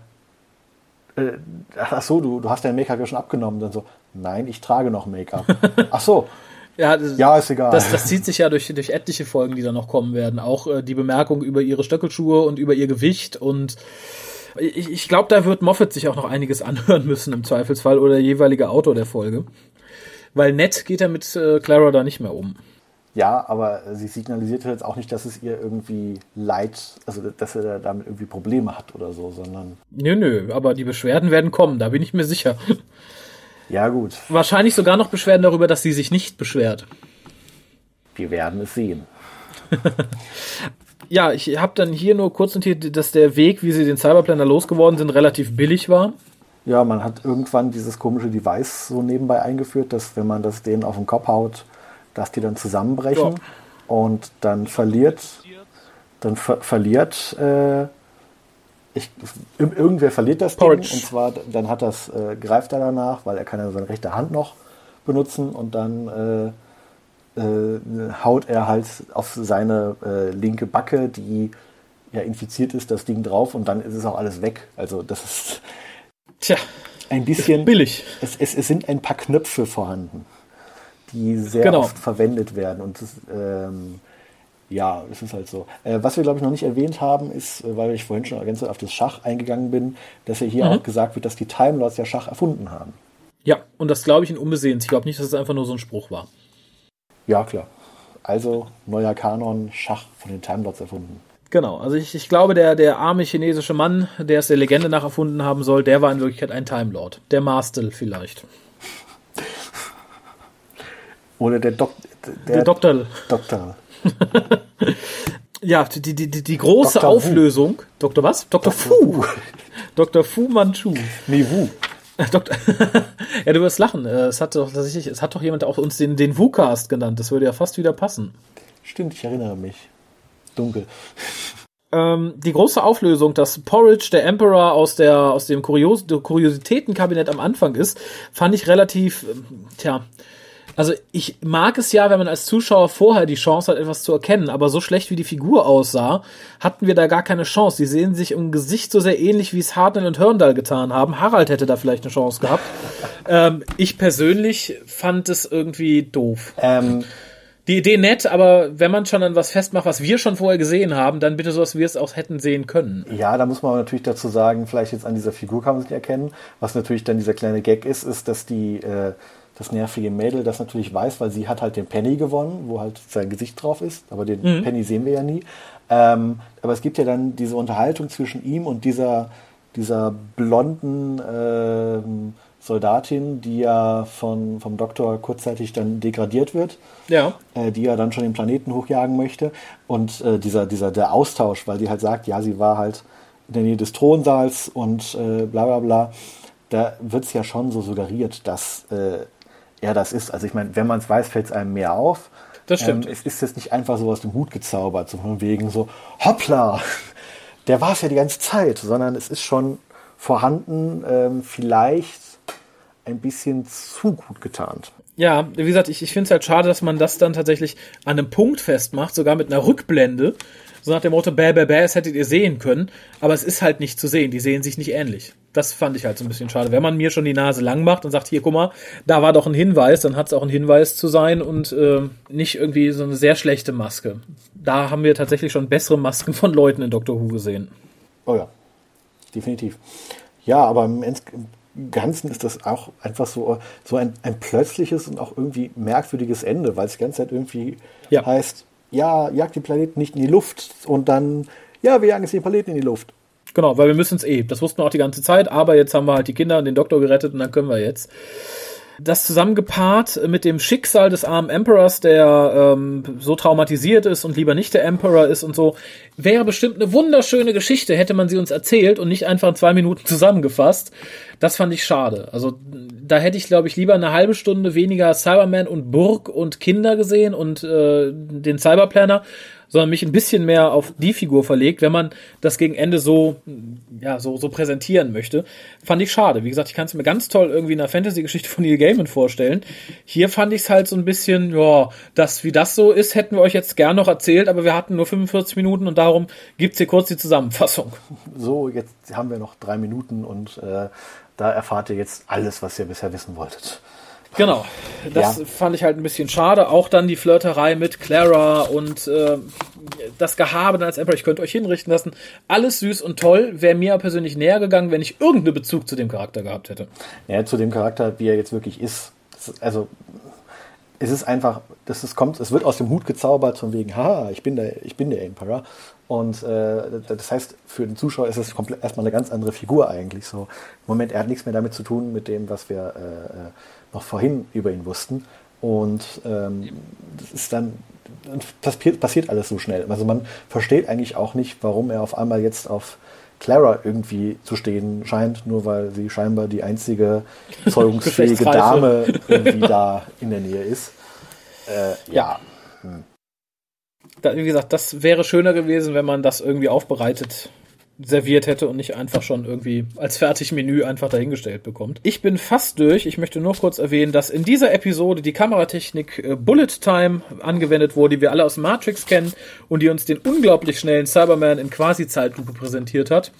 äh, ach so, du, du hast dein Make-up ja schon abgenommen. Dann so, nein, ich trage noch Make-up. ach so, Ja, das, ja, ist egal. Das, das zieht sich ja durch, durch etliche Folgen, die da noch kommen werden. Auch äh, die Bemerkung über ihre Stöckelschuhe und über ihr Gewicht und ich, ich glaube, da wird Moffat sich auch noch einiges anhören müssen im Zweifelsfall oder der jeweilige Autor der Folge. Weil nett geht er mit äh, Clara da nicht mehr um. Ja, aber sie signalisiert jetzt auch nicht, dass es ihr irgendwie leid, also dass er damit irgendwie Probleme hat oder so, sondern. Nö, nö, aber die Beschwerden werden kommen, da bin ich mir sicher. Ja, gut. Wahrscheinlich sogar noch Beschwerden darüber, dass sie sich nicht beschwert. Wir werden es sehen. ja, ich habe dann hier nur kurz notiert, dass der Weg, wie sie den Cyberplaner losgeworden sind, relativ billig war. Ja, man hat irgendwann dieses komische Device so nebenbei eingeführt, dass wenn man das denen auf den Kopf haut, dass die dann zusammenbrechen ja. und dann verliert, dann ver verliert, äh, ich, irgendwer verliert das Porridge. Ding und zwar dann hat das, äh, greift er danach, weil er kann ja seine rechte Hand noch benutzen und dann äh, äh, haut er halt auf seine äh, linke Backe, die ja infiziert ist, das Ding drauf und dann ist es auch alles weg. Also das ist Tja, ein bisschen billig. Es, es, es sind ein paar Knöpfe vorhanden, die sehr genau. oft verwendet werden und das, ähm, ja, es ist halt so. Äh, was wir, glaube ich, noch nicht erwähnt haben, ist, äh, weil ich vorhin schon ganz auf das Schach eingegangen bin, dass ja hier mhm. auch gesagt wird, dass die Time Lords ja Schach erfunden haben. Ja, und das glaube ich in Unbesehens. Ich glaube nicht, dass es einfach nur so ein Spruch war. Ja, klar. Also neuer Kanon, Schach von den Time Lords erfunden. Genau, also ich, ich glaube, der, der arme chinesische Mann, der es der Legende nach erfunden haben soll, der war in Wirklichkeit ein Time Lord. Der Marstel vielleicht. Oder der, Dok der, der Doktor. Doktor. ja, die, die, die, die große Dr. Auflösung. Wu. Dr. was? Dr. Dr. Fu. Dr. Fu Manchu. Nee, Wu. Doktor ja, du wirst lachen. Äh, es hat doch tatsächlich, es hat doch jemand auch uns den, den Wu-Cast genannt. Das würde ja fast wieder passen. Stimmt, ich erinnere mich. Dunkel. Ähm, die große Auflösung, dass Porridge der Emperor aus der aus dem Kurios Kuriositätenkabinett am Anfang ist, fand ich relativ, ähm, tja, also ich mag es ja, wenn man als Zuschauer vorher die Chance hat, etwas zu erkennen, aber so schlecht wie die Figur aussah, hatten wir da gar keine Chance. Die sehen sich im Gesicht so sehr ähnlich, wie es Hartnell und Hörndal getan haben. Harald hätte da vielleicht eine Chance gehabt. ähm, ich persönlich fand es irgendwie doof. Ähm, die Idee nett, aber wenn man schon an was festmacht, was wir schon vorher gesehen haben, dann bitte so, dass wir es auch hätten sehen können. Ja, da muss man natürlich dazu sagen, vielleicht jetzt an dieser Figur kann man es nicht erkennen. Was natürlich dann dieser kleine Gag ist, ist, dass die äh, das nervige Mädel das natürlich weiß, weil sie hat halt den Penny gewonnen, wo halt sein Gesicht drauf ist, aber den mhm. Penny sehen wir ja nie. Ähm, aber es gibt ja dann diese Unterhaltung zwischen ihm und dieser, dieser blonden ähm, Soldatin, die ja von, vom Doktor kurzzeitig dann degradiert wird, ja. Äh, die ja dann schon den Planeten hochjagen möchte. Und äh, dieser, dieser, der Austausch, weil die halt sagt, ja, sie war halt in der Nähe des Thronsaals und äh, bla bla bla, da wird es ja schon so suggeriert, dass äh, er das ist. Also ich meine, wenn man es weiß, fällt es einem mehr auf. Das stimmt. Ähm, es ist jetzt nicht einfach so aus dem Hut gezaubert, so von wegen so, hoppla, der war es ja die ganze Zeit, sondern es ist schon vorhanden, ähm, vielleicht ein bisschen zu gut getarnt. Ja, wie gesagt, ich, ich finde es halt schade, dass man das dann tatsächlich an einem Punkt festmacht, sogar mit einer Rückblende, so nach dem Motto, bäh, bäh, bäh, es hättet ihr sehen können. Aber es ist halt nicht zu sehen. Die sehen sich nicht ähnlich. Das fand ich halt so ein bisschen schade. Wenn man mir schon die Nase lang macht und sagt, hier, guck mal, da war doch ein Hinweis, dann hat es auch ein Hinweis zu sein und äh, nicht irgendwie so eine sehr schlechte Maske. Da haben wir tatsächlich schon bessere Masken von Leuten in Doctor Who gesehen. Oh ja, definitiv. Ja, aber im Ganzen ist das auch einfach so, so ein, ein plötzliches und auch irgendwie merkwürdiges Ende, weil es die ganze Zeit irgendwie ja. heißt, ja, jagt die Planeten nicht in die Luft und dann, ja, wir jagen jetzt den Planeten in die Luft. Genau, weil wir müssen es eh. Das wussten wir auch die ganze Zeit, aber jetzt haben wir halt die Kinder und den Doktor gerettet und dann können wir jetzt. Das zusammengepaart mit dem Schicksal des armen Emperors, der ähm, so traumatisiert ist und lieber nicht der Emperor ist und so, wäre bestimmt eine wunderschöne Geschichte, hätte man sie uns erzählt und nicht einfach in zwei Minuten zusammengefasst. Das fand ich schade. Also da hätte ich, glaube ich, lieber eine halbe Stunde weniger Cyberman und Burg und Kinder gesehen und äh, den Cyberplanner, sondern mich ein bisschen mehr auf die Figur verlegt, wenn man das gegen Ende so, ja, so, so präsentieren möchte. Fand ich schade. Wie gesagt, ich kann es mir ganz toll irgendwie in einer Fantasy-Geschichte von Neil Gaiman vorstellen. Hier fand ich es halt so ein bisschen, ja, das, wie das so ist, hätten wir euch jetzt gern noch erzählt, aber wir hatten nur 45 Minuten und darum gibt's hier kurz die Zusammenfassung. So, jetzt haben wir noch drei Minuten und äh, da erfahrt ihr jetzt alles, was ihr bisher wissen wolltet. Genau. Das ja. fand ich halt ein bisschen schade. Auch dann die Flirterei mit Clara und äh, das Gehabe dann als Emperor. Ich könnte euch hinrichten lassen. Alles süß und toll. Wäre mir persönlich näher gegangen, wenn ich irgendeinen Bezug zu dem Charakter gehabt hätte. Ja, zu dem Charakter, wie er jetzt wirklich ist. Also es ist einfach, das ist, kommt, es wird aus dem Hut gezaubert von wegen, haha, ich bin der, ich bin der Emperor. Und äh, das heißt, für den Zuschauer ist es komplett erstmal eine ganz andere Figur eigentlich. So im Moment, er hat nichts mehr damit zu tun mit dem, was wir äh, äh noch vorhin über ihn wussten. Und ähm, das ist dann passiert, passiert alles so schnell. Also man versteht eigentlich auch nicht, warum er auf einmal jetzt auf Clara irgendwie zu stehen scheint, nur weil sie scheinbar die einzige zeugungsfähige Dame irgendwie da in der Nähe ist. Äh, ja. Hm. Da, wie gesagt, das wäre schöner gewesen, wenn man das irgendwie aufbereitet serviert hätte und nicht einfach schon irgendwie als Fertigmenü einfach dahingestellt bekommt. Ich bin fast durch. Ich möchte nur kurz erwähnen, dass in dieser Episode die Kameratechnik äh, Bullet Time angewendet wurde, die wir alle aus Matrix kennen und die uns den unglaublich schnellen Cyberman in Quasi-Zeitlupe präsentiert hat.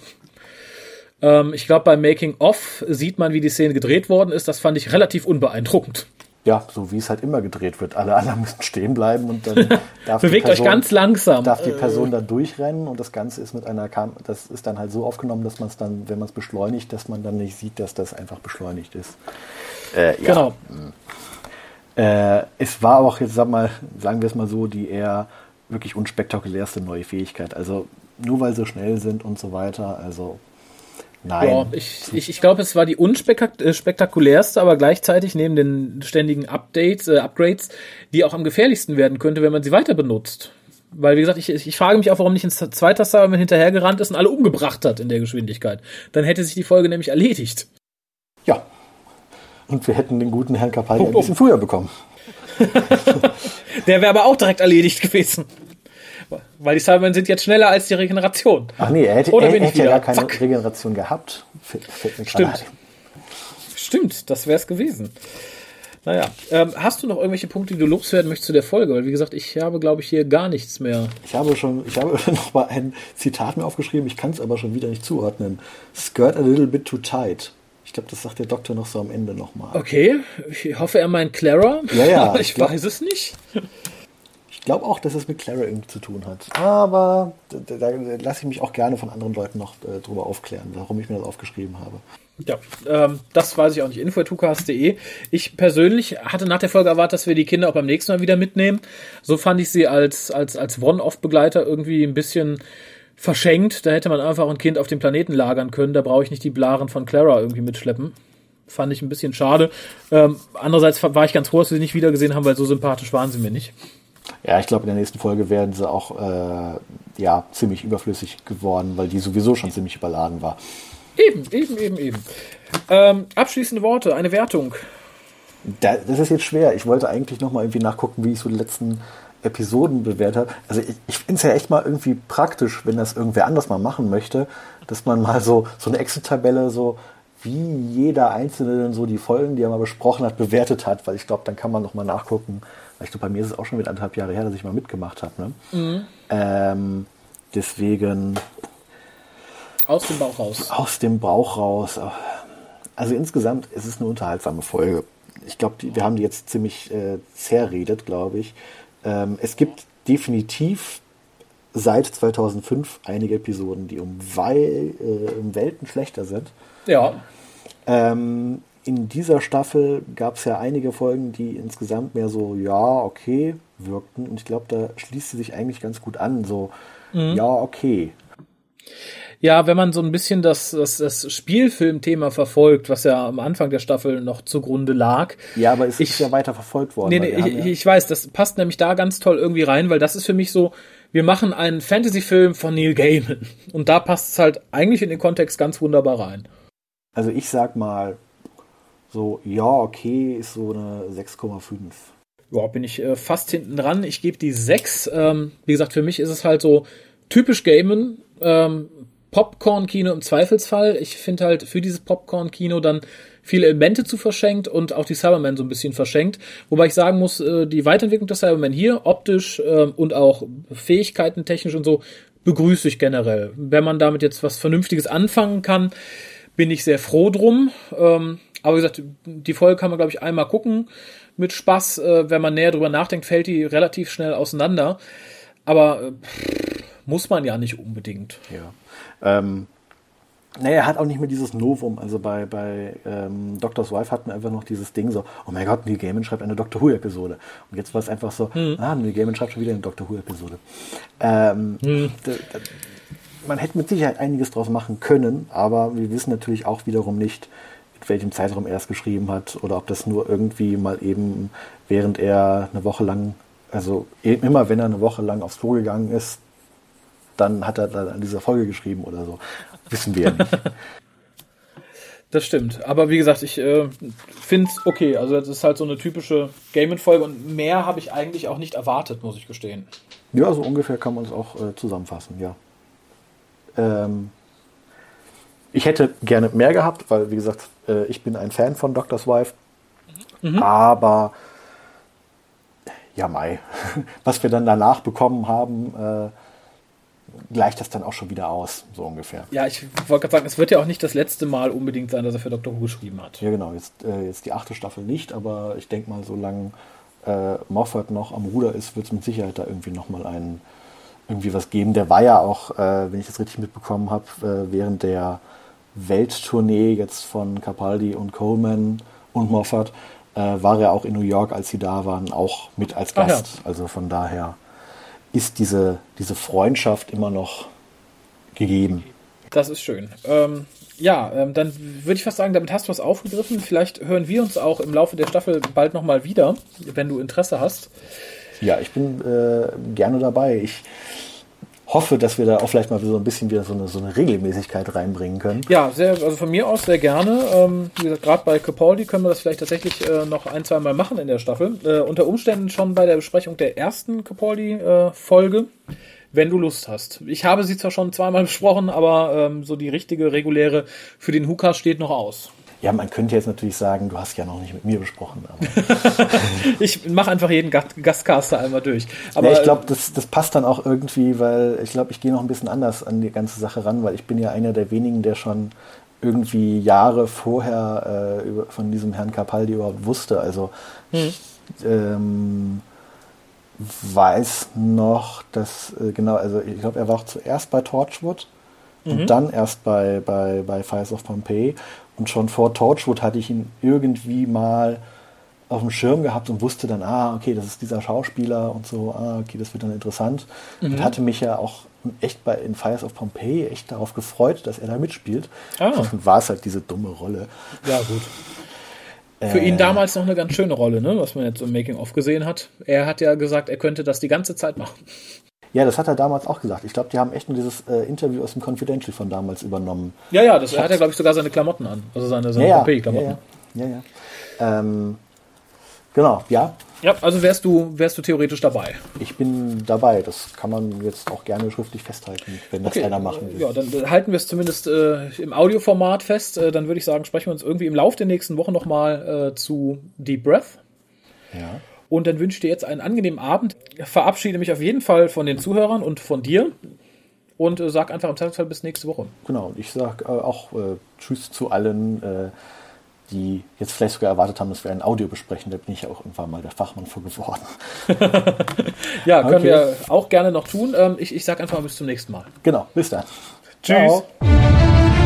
Ähm, ich glaube, beim Making of sieht man, wie die Szene gedreht worden ist. Das fand ich relativ unbeeindruckend ja, so wie es halt immer gedreht wird. Alle anderen müssen stehen bleiben und dann darf Bewegt Person, euch ganz langsam. Darf die Person da durchrennen und das Ganze ist mit einer Kam das ist dann halt so aufgenommen, dass man es dann, wenn man es beschleunigt, dass man dann nicht sieht, dass das einfach beschleunigt ist. Äh, ja. Genau. Äh, es war auch jetzt, sag mal, sagen wir es mal so, die eher wirklich unspektakulärste neue Fähigkeit. Also nur weil sie schnell sind und so weiter. Also Nein. Ja, ich ich, ich glaube, es war die unspektakulärste, aber gleichzeitig neben den ständigen Updates, äh, Upgrades, die auch am gefährlichsten werden könnte, wenn man sie weiter benutzt. Weil, wie gesagt, ich, ich frage mich auch, warum nicht ein zweiter Cyberman hinterhergerannt ist und alle umgebracht hat in der Geschwindigkeit. Dann hätte sich die Folge nämlich erledigt. Ja. Und wir hätten den guten Herrn Kapaldi oh, oh. ein bisschen früher bekommen. der wäre aber auch direkt erledigt gewesen. Weil die Cybermen sind jetzt schneller als die Regeneration. Ach nee, er hätte, Oder er, er hätte ja gar keine Zack. Regeneration gehabt. Stimmt. Stimmt, das wäre es gewesen. Naja, ähm, hast du noch irgendwelche Punkte, die du loswerden möchtest zu der Folge? Weil, wie gesagt, ich habe, glaube ich, hier gar nichts mehr. Ich habe schon, ich habe noch mal ein Zitat mir aufgeschrieben, ich kann es aber schon wieder nicht zuordnen. Skirt a little bit too tight. Ich glaube, das sagt der Doktor noch so am Ende nochmal. Okay, ich hoffe, er meint Clara. Ja, ja. ich, ich glaub, weiß es nicht glaube auch, dass es mit Clara irgendwie zu tun hat. Aber da, da, da lasse ich mich auch gerne von anderen Leuten noch äh, drüber aufklären, warum ich mir das aufgeschrieben habe. Ja, ähm, das weiß ich auch nicht. info.tukas.de. Ich persönlich hatte nach der Folge erwartet, dass wir die Kinder auch beim nächsten Mal wieder mitnehmen. So fand ich sie als, als, als One-Off-Begleiter irgendwie ein bisschen verschenkt. Da hätte man einfach ein Kind auf dem Planeten lagern können. Da brauche ich nicht die Blaren von Clara irgendwie mitschleppen. Fand ich ein bisschen schade. Ähm, andererseits war ich ganz froh, dass wir sie nicht wiedergesehen haben, weil so sympathisch waren sie mir nicht. Ja, ich glaube, in der nächsten Folge werden sie auch äh, ja, ziemlich überflüssig geworden, weil die sowieso schon ziemlich überladen war. Eben, eben, eben, eben. Ähm, abschließende Worte, eine Wertung. Da, das ist jetzt schwer. Ich wollte eigentlich noch mal irgendwie nachgucken, wie ich so die letzten Episoden bewertet habe. Also ich, ich finde es ja echt mal irgendwie praktisch, wenn das irgendwer anders mal machen möchte, dass man mal so, so eine Excel-Tabelle so wie jeder Einzelne so die Folgen, die er mal besprochen hat, bewertet hat, weil ich glaube, dann kann man noch mal nachgucken, ich glaube, bei mir ist es auch schon wieder anderthalb Jahre her, dass ich mal mitgemacht habe. Ne? Mhm. Ähm, deswegen. Aus dem Bauch raus. Aus dem Bauch raus. Also insgesamt ist es eine unterhaltsame Folge. Ich glaube, wir haben die jetzt ziemlich äh, zerredet, glaube ich. Ähm, es gibt definitiv seit 2005 einige Episoden, die um, Weil, äh, um Welten schlechter sind. Ja. Ähm, in dieser Staffel gab es ja einige Folgen, die insgesamt mehr so, ja, okay, wirkten. Und ich glaube, da schließt sie sich eigentlich ganz gut an. So, mhm. ja, okay. Ja, wenn man so ein bisschen das, das, das Spielfilmthema verfolgt, was ja am Anfang der Staffel noch zugrunde lag. Ja, aber es ich, ist ja weiter verfolgt worden. Nee, nee, ich, ja ich weiß, das passt nämlich da ganz toll irgendwie rein, weil das ist für mich so, wir machen einen Fantasy-Film von Neil Gaiman. Und da passt es halt eigentlich in den Kontext ganz wunderbar rein. Also ich sag mal, so, ja, okay, ist so eine 6,5. Ja, bin ich äh, fast hinten dran. Ich gebe die 6. Ähm, wie gesagt, für mich ist es halt so typisch Gamen. Ähm, Popcorn-Kino im Zweifelsfall. Ich finde halt für dieses Popcorn-Kino dann viele Elemente zu verschenkt und auch die Cybermen so ein bisschen verschenkt. Wobei ich sagen muss, äh, die Weiterentwicklung des Cybermen hier, optisch äh, und auch Fähigkeiten technisch und so, begrüße ich generell. Wenn man damit jetzt was Vernünftiges anfangen kann, bin ich sehr froh drum. Aber wie gesagt, die Folge kann man, glaube ich, einmal gucken mit Spaß. Äh, wenn man näher drüber nachdenkt, fällt die relativ schnell auseinander. Aber äh, muss man ja nicht unbedingt. Ja. Ähm, naja, er hat auch nicht mehr dieses Novum. Also bei, bei ähm, Doctor's Wife hatten wir einfach noch dieses Ding so, oh mein Gott, Neil Gaiman schreibt eine Doctor Who-Episode. Und jetzt war es einfach so, hm. ah, Neil Gaiman schreibt schon wieder eine Doctor Who-Episode. Ähm, hm. Man hätte mit Sicherheit einiges draus machen können, aber wir wissen natürlich auch wiederum nicht, welchem Zeitraum er es geschrieben hat oder ob das nur irgendwie mal eben, während er eine Woche lang, also immer wenn er eine Woche lang aufs Klo gegangen ist, dann hat er dann an dieser Folge geschrieben oder so. Wissen wir nicht. Das stimmt. Aber wie gesagt, ich äh, finde es okay. Also das ist halt so eine typische Gaming-Folge und mehr habe ich eigentlich auch nicht erwartet, muss ich gestehen. Ja, so ungefähr kann man es auch äh, zusammenfassen, ja. Ähm, ich hätte gerne mehr gehabt, weil, wie gesagt, äh, ich bin ein Fan von Doctor's Wife. Mhm. Aber ja, Mai. Was wir dann danach bekommen haben, äh, gleicht das dann auch schon wieder aus, so ungefähr. Ja, ich wollte gerade sagen, es wird ja auch nicht das letzte Mal unbedingt sein, dass er für Dr. Who geschrieben hat. Ja, genau. Jetzt, äh, jetzt die achte Staffel nicht, aber ich denke mal, solange äh, Moffat noch am Ruder ist, wird es mit Sicherheit da irgendwie nochmal einen irgendwie was geben. Der war ja auch, äh, wenn ich das richtig mitbekommen habe, äh, während der Welttournee jetzt von Capaldi und Coleman und Moffat, äh, war er auch in New York, als sie da waren, auch mit als Gast. Ja. Also von daher ist diese, diese Freundschaft immer noch gegeben. Das ist schön. Ähm, ja, ähm, dann würde ich fast sagen, damit hast du was aufgegriffen. Vielleicht hören wir uns auch im Laufe der Staffel bald nochmal wieder, wenn du Interesse hast. Ja, ich bin äh, gerne dabei. Ich hoffe, dass wir da auch vielleicht mal so ein bisschen wieder so eine, so eine Regelmäßigkeit reinbringen können. Ja, sehr, also von mir aus sehr gerne. Ähm, wie gesagt, gerade bei Capaldi können wir das vielleicht tatsächlich äh, noch ein, zwei Mal machen in der Staffel. Äh, unter Umständen schon bei der Besprechung der ersten Capaldi-Folge, äh, wenn du Lust hast. Ich habe sie zwar schon zweimal besprochen, aber ähm, so die richtige, reguläre für den Huka steht noch aus. Ja, man könnte jetzt natürlich sagen, du hast ja noch nicht mit mir besprochen. ich mache einfach jeden Gastcaster einmal durch. Aber ja, ich glaube, das, das passt dann auch irgendwie, weil ich glaube, ich gehe noch ein bisschen anders an die ganze Sache ran, weil ich bin ja einer der wenigen, der schon irgendwie Jahre vorher äh, über, von diesem Herrn Capaldi überhaupt wusste. Also hm. ich ähm, weiß noch, dass, äh, genau, also ich glaube, er war auch zuerst bei Torchwood und mhm. dann erst bei, bei, bei Fires of Pompeii. Und schon vor Torchwood hatte ich ihn irgendwie mal auf dem Schirm gehabt und wusste dann, ah, okay, das ist dieser Schauspieler und so, ah, okay, das wird dann interessant. Mhm. Und hatte mich ja auch echt bei in Fires of Pompeii echt darauf gefreut, dass er da mitspielt. Ah. Und war es halt diese dumme Rolle. Ja, gut. Für äh, ihn damals noch eine ganz schöne Rolle, ne? was man jetzt im Making-of gesehen hat. Er hat ja gesagt, er könnte das die ganze Zeit machen. Ja, das hat er damals auch gesagt. Ich glaube, die haben echt nur dieses äh, Interview aus dem Confidential von damals übernommen. Ja, ja, das hat er, glaube ich, sogar seine Klamotten an. Also seine, seine ja, Klamotten. Ja, ja. ja, ja. Ähm, genau, ja. Ja, also wärst du, wärst du theoretisch dabei. Ich bin dabei. Das kann man jetzt auch gerne schriftlich festhalten, wenn das okay. einer machen will. Ja, dann halten wir es zumindest äh, im Audioformat fest. Äh, dann würde ich sagen, sprechen wir uns irgendwie im Laufe der nächsten Woche nochmal äh, zu Deep Breath. Ja. Und dann wünsche ich dir jetzt einen angenehmen Abend. Verabschiede mich auf jeden Fall von den Zuhörern und von dir. Und äh, sag einfach im Zweifelsfall bis nächste Woche. Genau, ich sage äh, auch äh, Tschüss zu allen, äh, die jetzt vielleicht sogar erwartet haben, dass wir ein Audio besprechen. Da bin ich auch irgendwann mal der Fachmann für geworden. ja, können okay. wir auch gerne noch tun. Ähm, ich ich sage einfach mal bis zum nächsten Mal. Genau, bis dann. Tschüss. Ciao.